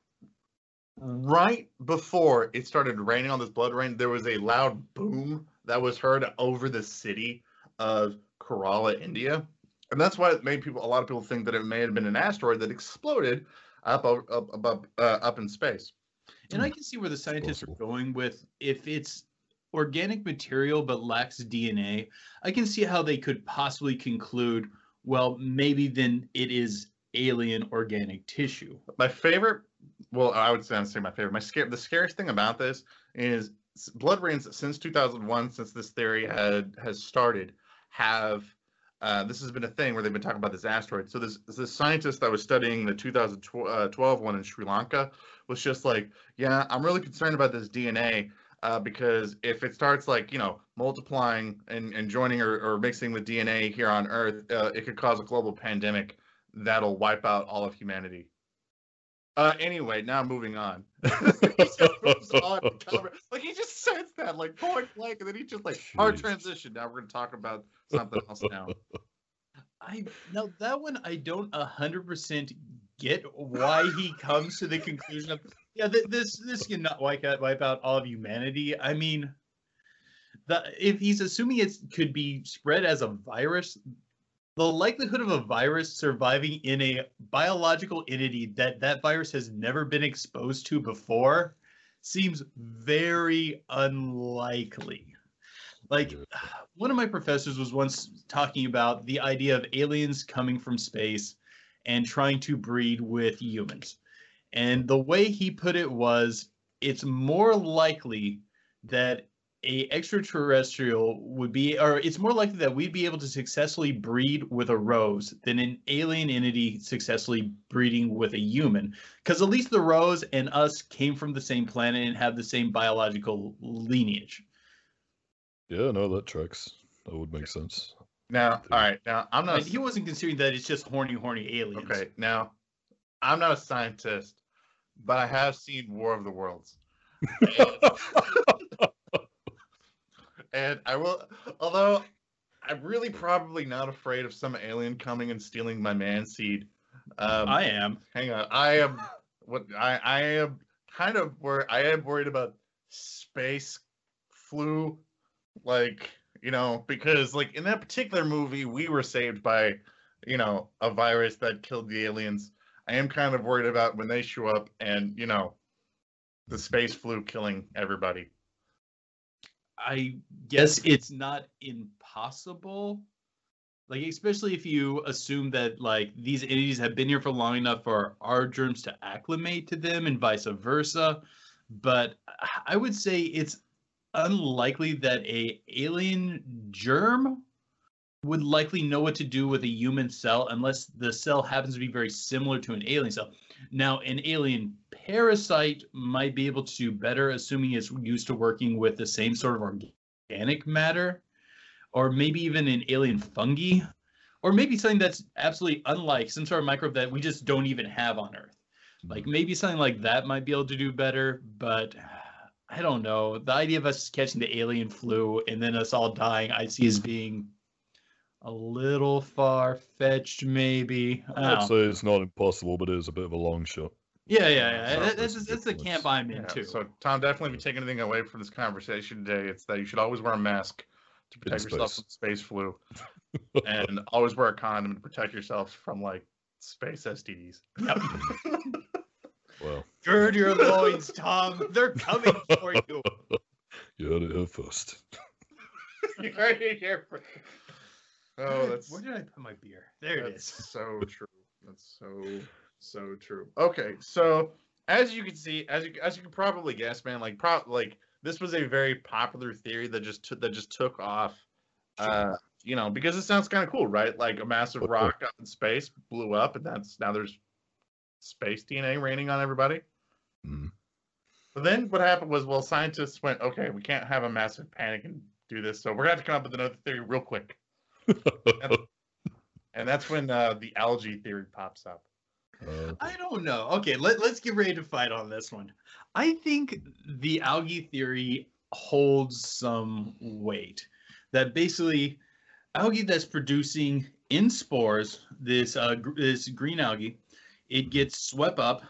Speaker 2: right before it started raining on this blood rain, there was a loud boom that was heard over the city of Kerala, India. And that's why it made people, a lot of people think that it may have been an asteroid that exploded up, o- up, above, uh, up in space.
Speaker 1: And I mm. can see where the scientists are going with if it's organic material but lacks DNA, I can see how they could possibly conclude, well, maybe then it is alien organic tissue.
Speaker 2: My favorite, well, I would say I'm saying my favorite. My scare, the scariest thing about this is blood rains since 2001, since this theory had has started, have uh, this has been a thing where they've been talking about this asteroid. So this this scientist that was studying the 2012 one in Sri Lanka was just like, yeah, I'm really concerned about this DNA. Uh, because if it starts like you know multiplying and, and joining or, or mixing with DNA here on Earth, uh, it could cause a global pandemic that'll wipe out all of humanity. Uh, anyway, now moving on. He moves on like he just says that like point blank, and then he just like hard transition. Now we're gonna talk about something else now.
Speaker 1: I now that one I don't a hundred percent get why he comes to the conclusion of yeah th- this this can not wipe out wipe out all of humanity. I mean, the if he's assuming it could be spread as a virus, the likelihood of a virus surviving in a biological entity that that virus has never been exposed to before seems very unlikely. Like one of my professors was once talking about the idea of aliens coming from space and trying to breed with humans. And the way he put it was it's more likely that a extraterrestrial would be or it's more likely that we'd be able to successfully breed with a rose than an alien entity successfully breeding with a human because at least the rose and us came from the same planet and have the same biological lineage
Speaker 3: Yeah, no, that tracks. That would make sense.
Speaker 2: Now, all right. Now, I'm not.
Speaker 1: And he wasn't considering that it's just horny horny aliens
Speaker 2: Okay, now I'm not a scientist, but I have seen War of the Worlds. And I will, although I'm really probably not afraid of some alien coming and stealing my man seed. Um,
Speaker 1: i am
Speaker 2: hang on, I am what I I am kind of wor I am worried about space flu, like you know, because like in that particular movie, we were saved by you know a virus that killed the aliens. I am kind of worried about when they show up and you know the space flu killing everybody.
Speaker 1: I guess it's not impossible. Like, especially if you assume that like these entities have been here for long enough for our germs to acclimate to them and vice versa. But I would say it's unlikely that a alien germ would likely know what to do with a human cell unless the cell happens to be very similar to an alien cell. Now, an alien parasite might be able to do better, assuming it's used to working with the same sort of organic matter, or maybe even an alien fungi, or maybe something that's absolutely unlike some sort of microbe that we just don't even have on Earth. Like maybe something like that might be able to do better, but I don't know. The idea of us catching the alien flu and then us all dying, I see as being a little far fetched, maybe. I don't
Speaker 3: I'd say it's not impossible, but it is a bit of a long shot.
Speaker 1: Yeah, yeah, yeah.
Speaker 3: Sounds
Speaker 1: That- That's,
Speaker 3: like
Speaker 1: that's the
Speaker 3: ridiculous.
Speaker 1: camp I'm in
Speaker 2: Yeah,
Speaker 1: too.
Speaker 2: So Tom, definitely if you take anything away from this conversation today, it's that you should always wear a mask to protect yourself
Speaker 3: space.
Speaker 2: from space flu, and always wear a condom to protect yourself from like space STDs.
Speaker 1: Yep.
Speaker 3: Well,
Speaker 1: Gird your loins, Tom. They're coming for you.
Speaker 3: you heard it here first.
Speaker 2: you heard it here. first. Oh, that's
Speaker 1: Where did I put my beer? There it
Speaker 2: that's
Speaker 1: is.
Speaker 2: so true. That's so so true. Okay, so as you can see, as you as you can probably guess, man, like pro like this was a very popular theory that just took that just took off. Uh, you know, because it sounds kind of cool, right? Like a massive rock up in space blew up, and that's now there's space DNA raining on everybody.
Speaker 3: Mm.
Speaker 2: But then what happened was, well, scientists went, okay, we can't have a massive panic and do this, so we're gonna have to come up with another theory real quick. And that's when uh, the algae theory pops up.
Speaker 3: Uh,
Speaker 1: I don't know. Okay, let, let's get ready to fight on this one. I think the algae theory holds some weight. That basically, algae that's producing in spores this uh, gr- this green algae, it gets swept up,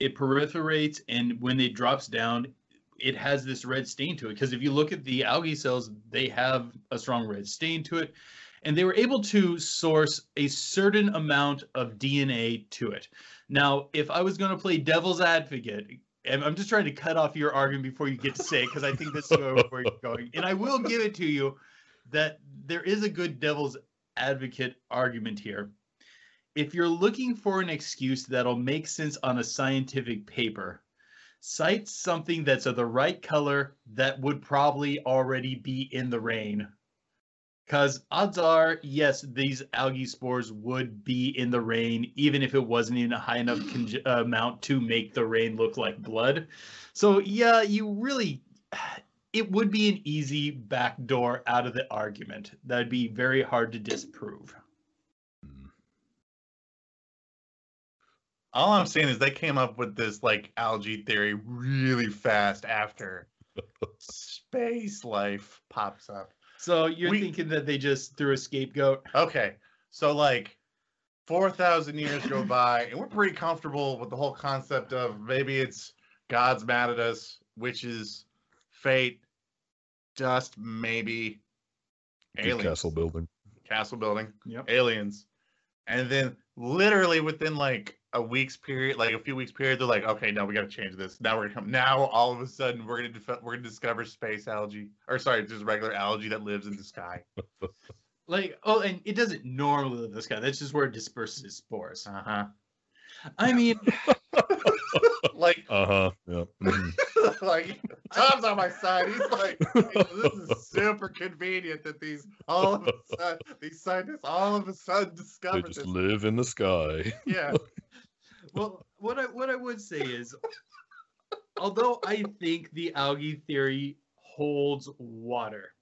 Speaker 1: it proliferates, and when it drops down, it has this red stain to it. Because if you look at the algae cells, they have a strong red stain to it and they were able to source a certain amount of DNA to it. Now, if I was going to play devil's advocate, and I'm just trying to cut off your argument before you get to say it, because I think this is where we're going, and I will give it to you that there is a good devil's advocate argument here. If you're looking for an excuse that'll make sense on a scientific paper, cite something that's of the right color that would probably already be in the rain because odds are, yes, these algae spores would be in the rain, even if it wasn't in a high enough conge- uh, amount to make the rain look like blood. So, yeah, you really, it would be an easy backdoor out of the argument. That'd be very hard to disprove.
Speaker 2: All I'm saying is they came up with this like algae theory really fast after space life pops up.
Speaker 1: So, you're
Speaker 2: We-
Speaker 1: thinking that they just threw a scapegoat?
Speaker 2: Okay, so like 4,000 years go by, and we're pretty comfortable with the whole concept of maybe it's God's mad at us, witches, fate, dust, maybe
Speaker 3: Good
Speaker 2: aliens,
Speaker 3: castle building.
Speaker 2: castle building,
Speaker 1: Yep.
Speaker 2: aliens, and then literally within like a week's period, like a few weeks period, they're like, okay, no, we got to change this. Now we're gonna come. Now all of a sudden, we're gonna def- we're gonna discover space algae, or sorry, just regular algae that lives in the sky.
Speaker 1: Like, oh, and it doesn't normally live in the sky. That's just where it disperses its spores.
Speaker 2: Uh huh.
Speaker 1: I mean,
Speaker 2: like,
Speaker 3: Uh huh. Yeah. mhm.
Speaker 2: like Tom's on my side. He's like, this is super convenient that these all of a sudden these scientists all of a sudden
Speaker 3: They
Speaker 2: discovered
Speaker 3: just
Speaker 2: this.
Speaker 3: live in the sky.
Speaker 2: Yeah.
Speaker 1: Well, what I what I would say is, although I think the algae theory holds water,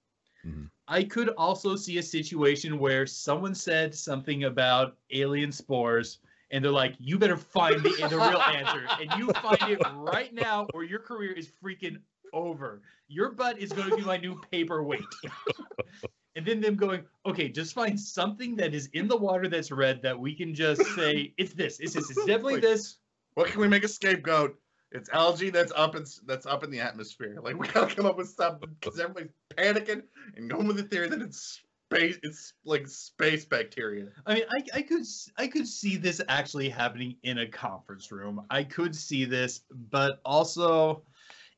Speaker 3: Mhm.
Speaker 1: I could also see a situation where someone said something about alien spores. And they're like, you better find the, the real answer. And you find it right now, or your career is freaking over. Your butt is going to be my new paperweight. and then them going, okay, just find something that is in the water that's red that we can just say, it's this, it's this, it's definitely
Speaker 2: Wait.
Speaker 1: this.
Speaker 2: What can we make a scapegoat? It's algae that's up in that's up in the atmosphere. Like we gotta come up with something because everybody's panicking and going with the theory that it's space. It's like space bacteria.
Speaker 1: I mean, I, I could I could see this actually happening in a conference room. I could see this, but also,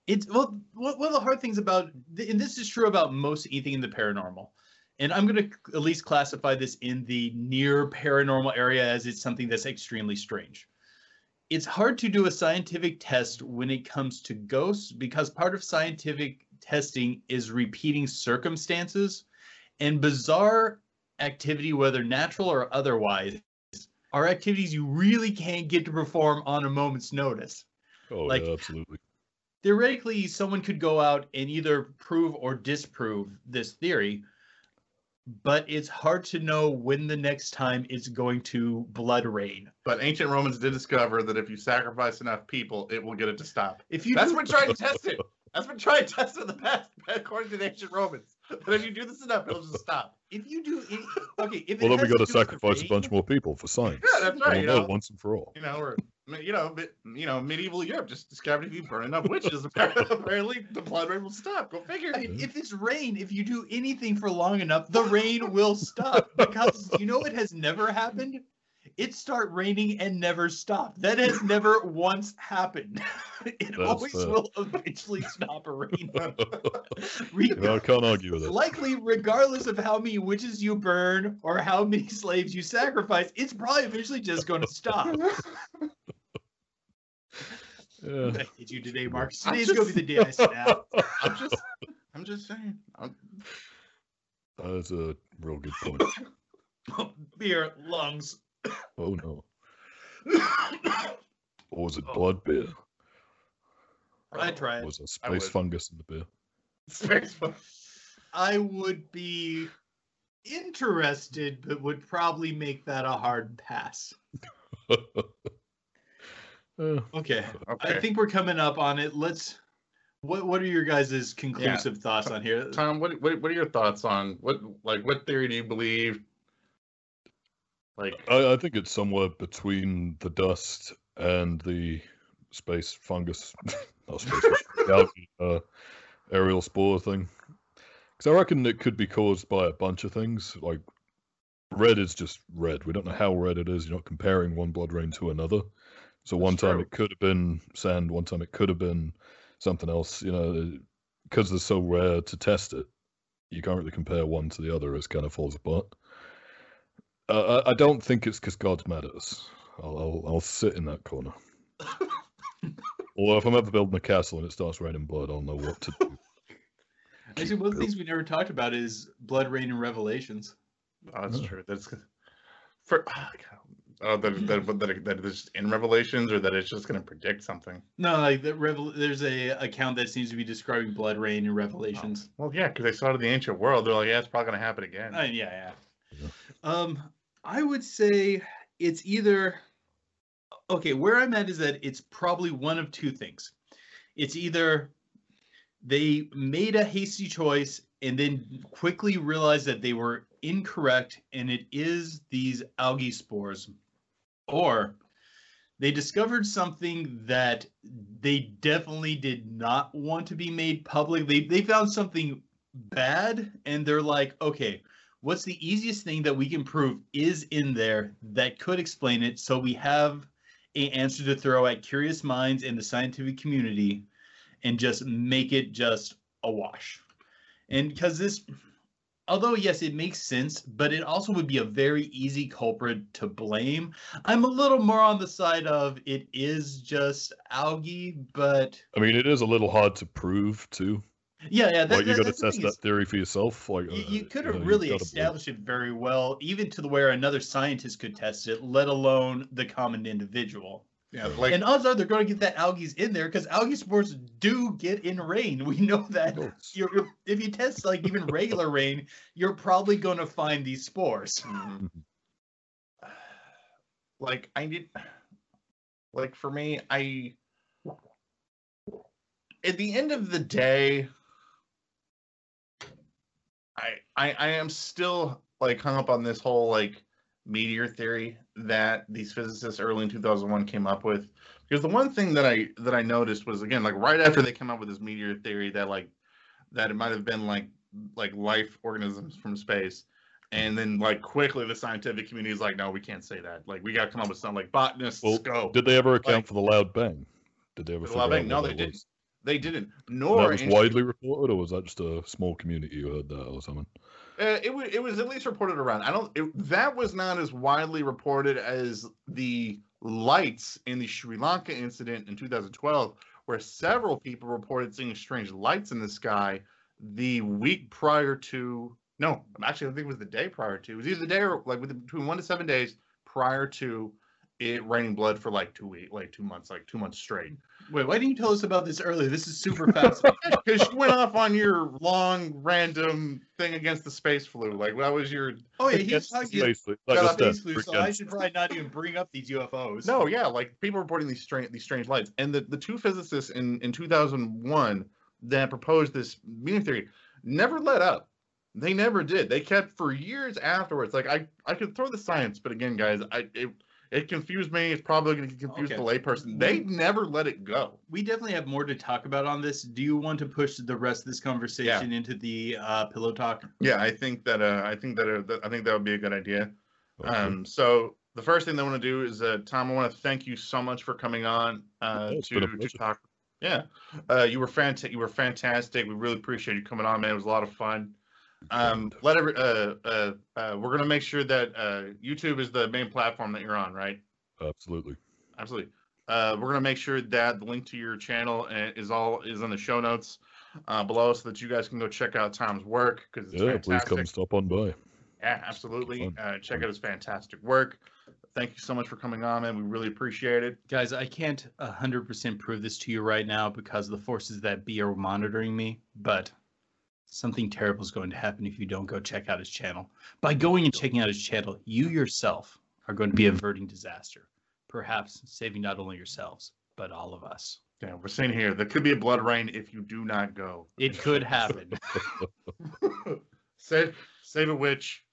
Speaker 1: it's well, one one of the hard things about, and this is true about most anything in the paranormal, and I'm going to at least classify this in the near paranormal area as it's something that's extremely strange. It's hard to do a scientific test when it comes to ghosts because part of scientific testing is repeating circumstances and bizarre activity, whether natural or otherwise, are activities you really can't get to perform on a moment's notice.
Speaker 3: Oh
Speaker 1: Like-
Speaker 3: yeah, absolutely.
Speaker 1: Theoretically, someone could go out and either prove or disprove this theory, but it's hard to know when the next time it's going to blood rain.
Speaker 2: But ancient Romans did discover that if you sacrifice enough people, it will get it to stop.
Speaker 1: If you
Speaker 2: That's
Speaker 1: do-
Speaker 2: what tried to test it. That's what tried to test it in the past, according to the ancient Romans. That if you do this enough, it'll just stop.
Speaker 1: if you do any, okay, if
Speaker 3: Well, then we
Speaker 1: has
Speaker 3: got to
Speaker 1: do with the
Speaker 3: sacrifice a bunch more people for science.
Speaker 2: Yeah, that's right,
Speaker 3: We'll
Speaker 2: you
Speaker 3: know
Speaker 2: know.
Speaker 3: once and for all.
Speaker 2: You know, or you know, but you know, medieval Europe just discovered if you burn enough witches, apparently the blood rain will stop. Go figure.
Speaker 1: I mean, if it's rain, if you do anything for long enough, the rain will stop because you know it has never happened. It start raining and never stop. That has never once happened. It
Speaker 3: That's
Speaker 1: always
Speaker 3: fair.
Speaker 1: will eventually stop raining.
Speaker 3: You know, I can't argue with it.
Speaker 1: Likely, regardless of how many witches you burn or how many slaves you sacrifice, it's probably eventually just going to stop.
Speaker 3: Yeah.
Speaker 1: I hate you today, Mark.
Speaker 2: I'm
Speaker 1: Today's going to be the day I snap.
Speaker 2: I'm just, I'm just saying. I'm,
Speaker 3: That's a real good point.
Speaker 1: Beer, lungs.
Speaker 3: Oh no. Or was it
Speaker 1: Oh.
Speaker 3: blood beer?
Speaker 1: I tried.
Speaker 3: Or was it
Speaker 2: I
Speaker 3: space fungus in the beer?
Speaker 2: space fun-
Speaker 1: I would be interested, but would probably make that a hard pass.
Speaker 3: Uh,
Speaker 1: Okay.
Speaker 2: Okay.
Speaker 1: I think we're coming up on it. Let's. What What are your guys' conclusive thoughts on here?
Speaker 2: Tom, what, what what are your thoughts on what like what theory do you believe? Like
Speaker 3: I, I think it's somewhere between the dust and the space fungus, not space, fungus, the algae, uh, aerial spore thing. Because I reckon it could be caused by a bunch of things. Like red is just red. We don't know how red it is. You're not comparing one blood rain to another. So one
Speaker 2: That's
Speaker 3: time
Speaker 2: true.
Speaker 3: it could have been sand. One time it could have been something else. You know, because they're so rare to test it, you can't really compare one to the other. It kind of falls apart. Uh, I, I don't think it's because God's mad at us. I'll, I'll, I'll sit in that corner. or if I'm ever building a castle and it starts raining blood, I'll know what to do.
Speaker 1: Actually, one of the things we never talked about is blood rain and revelations.
Speaker 2: oh, that's
Speaker 3: Yeah.
Speaker 2: true. That's for oh, God. oh that, that, that, that, that it's in Revelations or that it's just gonna predict something.
Speaker 1: No, like the revel- there's a account that seems to be describing blood rain and revelations.
Speaker 2: Well, yeah, because they saw it in the ancient world. They're like, yeah, it's probably gonna happen again.
Speaker 1: Uh, yeah, yeah.
Speaker 3: Yeah.
Speaker 1: Um, I would say it's either okay. Where I'm at is that it's probably one of two things. It's either they made a hasty choice and then quickly realized that they were incorrect, and it is these algae spores, or they discovered something that they definitely did not want to be made public. They they found something bad, and they're like, okay, what's the easiest thing that we can prove is in there that could explain it so we have a answer to throw at curious minds in the scientific community and just make it just a wash and because this although yes, it makes sense, but it also would be a very easy culprit to blame. I'm a little more on the side of it is just algae, but
Speaker 3: I mean, it is a little hard to prove too.
Speaker 1: Yeah, yeah. That,
Speaker 3: like you
Speaker 1: that-
Speaker 3: got to
Speaker 1: that's the
Speaker 3: test
Speaker 1: thing
Speaker 3: that
Speaker 1: is-
Speaker 3: theory for yourself. Like
Speaker 1: You,
Speaker 3: uh,
Speaker 1: you could have
Speaker 3: you've
Speaker 1: really
Speaker 3: gotta believe-
Speaker 1: established it very well, even to the where another scientist could test it, let alone the common individual.
Speaker 2: Yeah, like
Speaker 1: and odds are they're going to get that algae in there because algae spores do get in rain. We know that.
Speaker 3: Oh,
Speaker 1: You're, you're- if you test like even regular rain, you're probably going to find these spores.
Speaker 2: Mhm. like I did like for me, I at the end of the day, I I I am still like hung up on this whole like meteor theory that these physicists early in 2001 came up with because the one thing that I that I noticed was again like right after they came up with this meteor theory that like that it might have been like like life organisms from space and then like quickly the scientific community is like no we can't say that like we got to come up with something like botanists
Speaker 3: Well,
Speaker 2: go
Speaker 3: Did they ever account
Speaker 2: Like-
Speaker 3: for the loud bang? Did they ever?
Speaker 2: The loud bang? No, they didn't.
Speaker 3: was?
Speaker 2: They didn't
Speaker 3: That
Speaker 2: nor
Speaker 3: was
Speaker 2: in-
Speaker 3: widely reported, or was that just a small community who heard that or something?
Speaker 2: Uh, it was it was at least reported around. I don't. It, that was not as widely reported as the lights in the Sri Lanka incident in 2012, where several people reported seeing strange lights in the sky the week prior to. No, actually, I think it was the day prior to. It was either the day or like between one to seven days prior to it raining blood for like two weeks, like two months, like two months straight.
Speaker 1: Wait, why didn't you tell us about this earlier? This is super fast.
Speaker 2: Because you went off on your long random thing against the space flu. Like that was your
Speaker 1: oh yeah, he's talking
Speaker 3: basically,
Speaker 2: got
Speaker 3: like
Speaker 1: space flu, so I should probably not even bring up these UFOs.
Speaker 2: No, yeah, like people reporting these strange these strange lights, and the, the two physicists in in 2001 that proposed this meteor theory never let up. They never did. They kept for years afterwards. Like I I could throw the science, but again, guys, I it it confused me. It's probably going to confuse
Speaker 1: Okay.
Speaker 2: the layperson. They never let it go.
Speaker 1: we definitely have more to talk about on this. Do you want to push the rest of this conversation into the uh, pillow talk?
Speaker 2: Yeah, I think that uh, I think that, uh, that I think that would be a good idea.
Speaker 3: Okay.
Speaker 2: Um, so the first thing I want to do is, uh, Tom, I want to thank you so much for coming on uh,
Speaker 3: Yeah,
Speaker 2: to to talk. Yeah, uh, you were fantastic. You were fantastic. We really appreciate you coming on, man. It was a lot of fun. Um, let every uh, uh, uh, we're gonna make sure that uh, YouTube is the main platform that you're on, right?
Speaker 3: Absolutely.
Speaker 2: Absolutely. Uh, we're gonna make sure that the link to your channel uh, is all is in the show notes uh, below, so that you guys can go check out Tom's work because it's
Speaker 3: Yeah,
Speaker 2: fantastic.
Speaker 3: please come stop on by.
Speaker 2: Yeah, absolutely. Uh, check out his fantastic work. Thank you so much for coming on, man. We really appreciate it.
Speaker 1: Guys, I can't 100% prove this to you right now because the forces that be are monitoring me, but something terrible is going to happen if you don't go check out his channel. By going and checking out his channel, you yourself are going to be averting disaster, perhaps saving not only yourselves, but all of us.
Speaker 2: Yeah, we're saying here there could be a blood rain if you do not go.
Speaker 1: It could happen.
Speaker 2: save save a witch.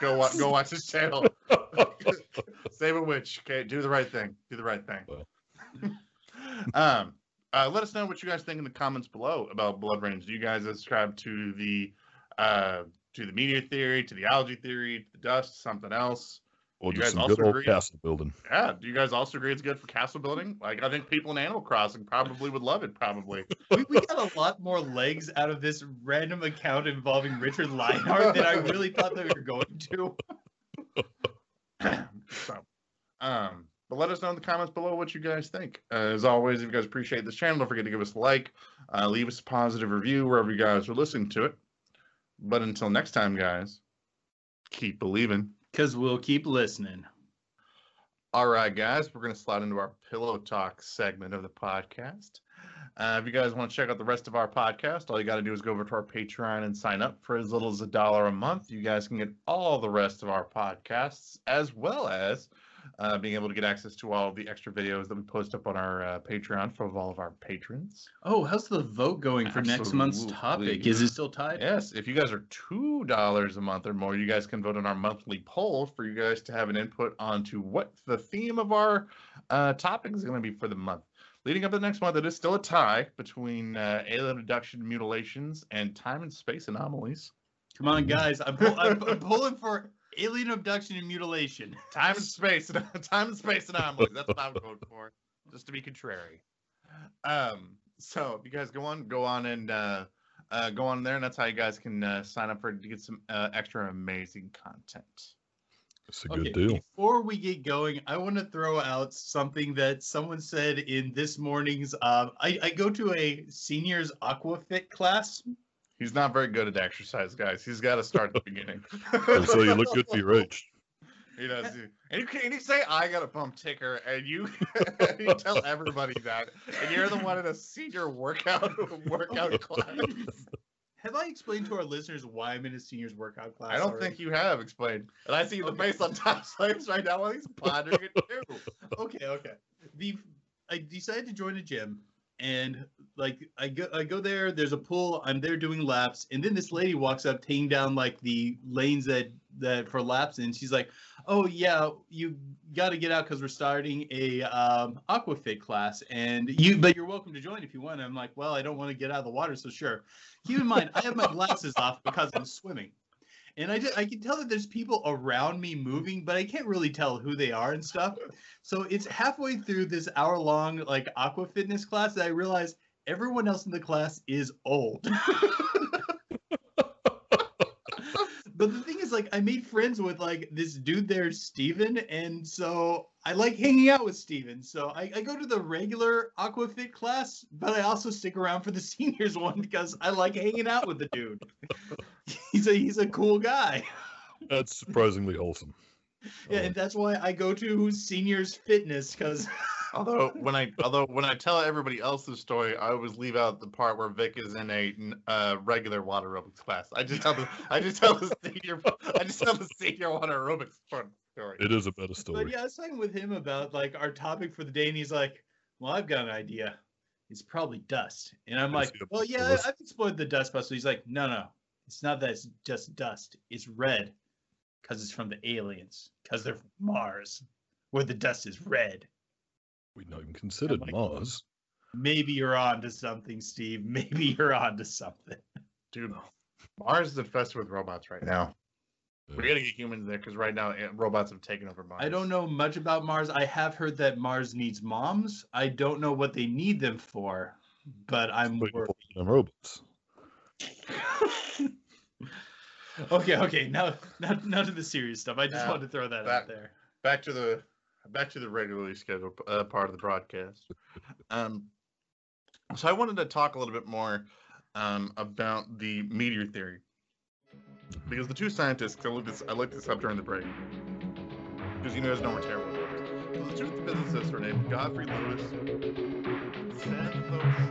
Speaker 2: go watch go watch his channel. save a witch. Okay, do the right thing. Do the right thing. um, uh, let us know what you guys think in the comments below about blood rains. Do you guys subscribe to the uh, to the meteor theory, to the algae theory, to the dust, something else?
Speaker 3: Or
Speaker 2: You
Speaker 3: just
Speaker 2: guys
Speaker 3: some
Speaker 2: also
Speaker 3: good old
Speaker 2: agree?
Speaker 3: castle building.
Speaker 2: Yeah. Do you guys also agree it's good for castle building? Like, I think people in Animal Crossing probably would love it. Probably.
Speaker 1: we, we got a lot more legs out of this random account involving Richard Lionheart than I really thought they were going to.
Speaker 2: so, um, but let us know in the comments below what you guys think. Uh, as always, if you guys appreciate this channel, don't forget to give us a like, uh, leave us a positive review wherever you guys are listening to it. But until next time, guys, keep believing.
Speaker 1: Because we'll keep listening.
Speaker 2: All right, guys, we're going to slide into our pillow talk segment of the podcast. Uh, if you guys want to check out the rest of our podcast, all you got to do is go over to our Patreon and sign up for as little as a dollar a month. You guys can get all the rest of our podcasts, as well as uh, being able to get access to all of the extra videos that we post up on our uh, Patreon for all of our patrons.
Speaker 1: Oh, how's the vote going for next month's topic? Is it still tied?
Speaker 2: Yes, if you guys are two dollars a month or more, you guys can vote on our monthly poll for you guys to have an input onto what the theme of our uh, topic is going to be for the month. Leading up to the next month, it is still a tie between uh, alien abduction mutilations and time and space anomalies.
Speaker 1: Come on, guys. I'm, pull- I'm, I'm pulling for alien abduction and mutilation.
Speaker 2: Time and space, time and space anomalies. That's what I'm going for, just to be contrary. Um, so if you guys go on, go on and uh, uh, go on there, and that's how you guys can uh, sign up for to get some uh, extra amazing content.
Speaker 3: It's a good deal.
Speaker 1: Before we get going, I want to throw out something that someone said in this morning's. Um, I, I go to a seniors aquafit class.
Speaker 2: He's not very good at exercise, guys. He's got to start at the beginning.
Speaker 3: And so you look good for your age.
Speaker 2: He does. And you, can, you say I got a bump ticker, and you you tell everybody that, and you're the one in a senior workout workout class.
Speaker 1: Have I explained to our listeners why I'm in a seniors workout class?
Speaker 2: I don't
Speaker 1: already?
Speaker 2: think you have explained, and I see the face on top face right now while he's pondering it too.
Speaker 1: okay, okay. The I decided to join a gym and like I go I go there, there's a pool, I'm there doing laps, and then this lady walks up taking down like the lanes that that for laps and she's like, "Oh yeah, you got to get out cuz we're starting a um aquafit class and you but you're welcome to join if you want." I'm like, "Well, I don't want to get out of the water, so sure." Keep in mind, I have my glasses off because I'm swimming. And I, ju- I can tell that there's people around me moving, but I can't really tell who they are and stuff. So it's halfway through this hour long like aqua fitness class that I realize everyone else in the class is old. but the thing is, like, I made friends with like this dude there, Steven, and so I like hanging out with Steven. So I, I go to the regular aquafit class, but I also stick around for the seniors one because I like hanging out with the dude. he's a he's a cool guy.
Speaker 3: That's surprisingly wholesome.
Speaker 1: Yeah,
Speaker 3: Uh,
Speaker 1: and that's why I go to seniors fitness because
Speaker 2: Although when I although when I tell everybody else's story, I always leave out the part where Vic is in a uh, regular water aerobics class. I just tell the I just tell the senior I just tell the senior water aerobics part story.
Speaker 3: it is a better
Speaker 1: But
Speaker 3: story.
Speaker 1: yeah, I was talking with him about like our topic for the day, and he's like, "Well, I've got an idea. It's probably dust." And I'm
Speaker 3: Is
Speaker 1: like,
Speaker 3: a
Speaker 1: "Well, yeah,
Speaker 3: ballistic-
Speaker 1: I've explored the dust bus." So he's like, "No, no, it's not that. It's just dust. It's red, because it's from the aliens. Because they're from Mars, where the dust is red."
Speaker 3: We'd not even considered
Speaker 1: like-
Speaker 3: Mars.
Speaker 1: Maybe you're on to something, Steve. Maybe you're on to something.
Speaker 2: Dude, Mars is infested with robots right now. We gotta get humans there because right now eh, robots have taken over Mars.
Speaker 1: I don't know much about Mars. I have heard that Mars needs moms. I don't know what they need them for, but I'm
Speaker 3: waiting
Speaker 1: worried.
Speaker 3: them robots.
Speaker 1: okay, okay. Now, now, now to the serious stuff. I just
Speaker 2: Now,
Speaker 1: wanted to throw that
Speaker 2: back-
Speaker 1: out there.
Speaker 2: back to the back to the regularly scheduled uh, part of the broadcast. Um, so I wanted to talk a little bit more um, about the meteor theory because the two scientists I looked this I looked this up during the break because you know we're terrible. at this. So the two physicists are named Godfrey Louis. Santos.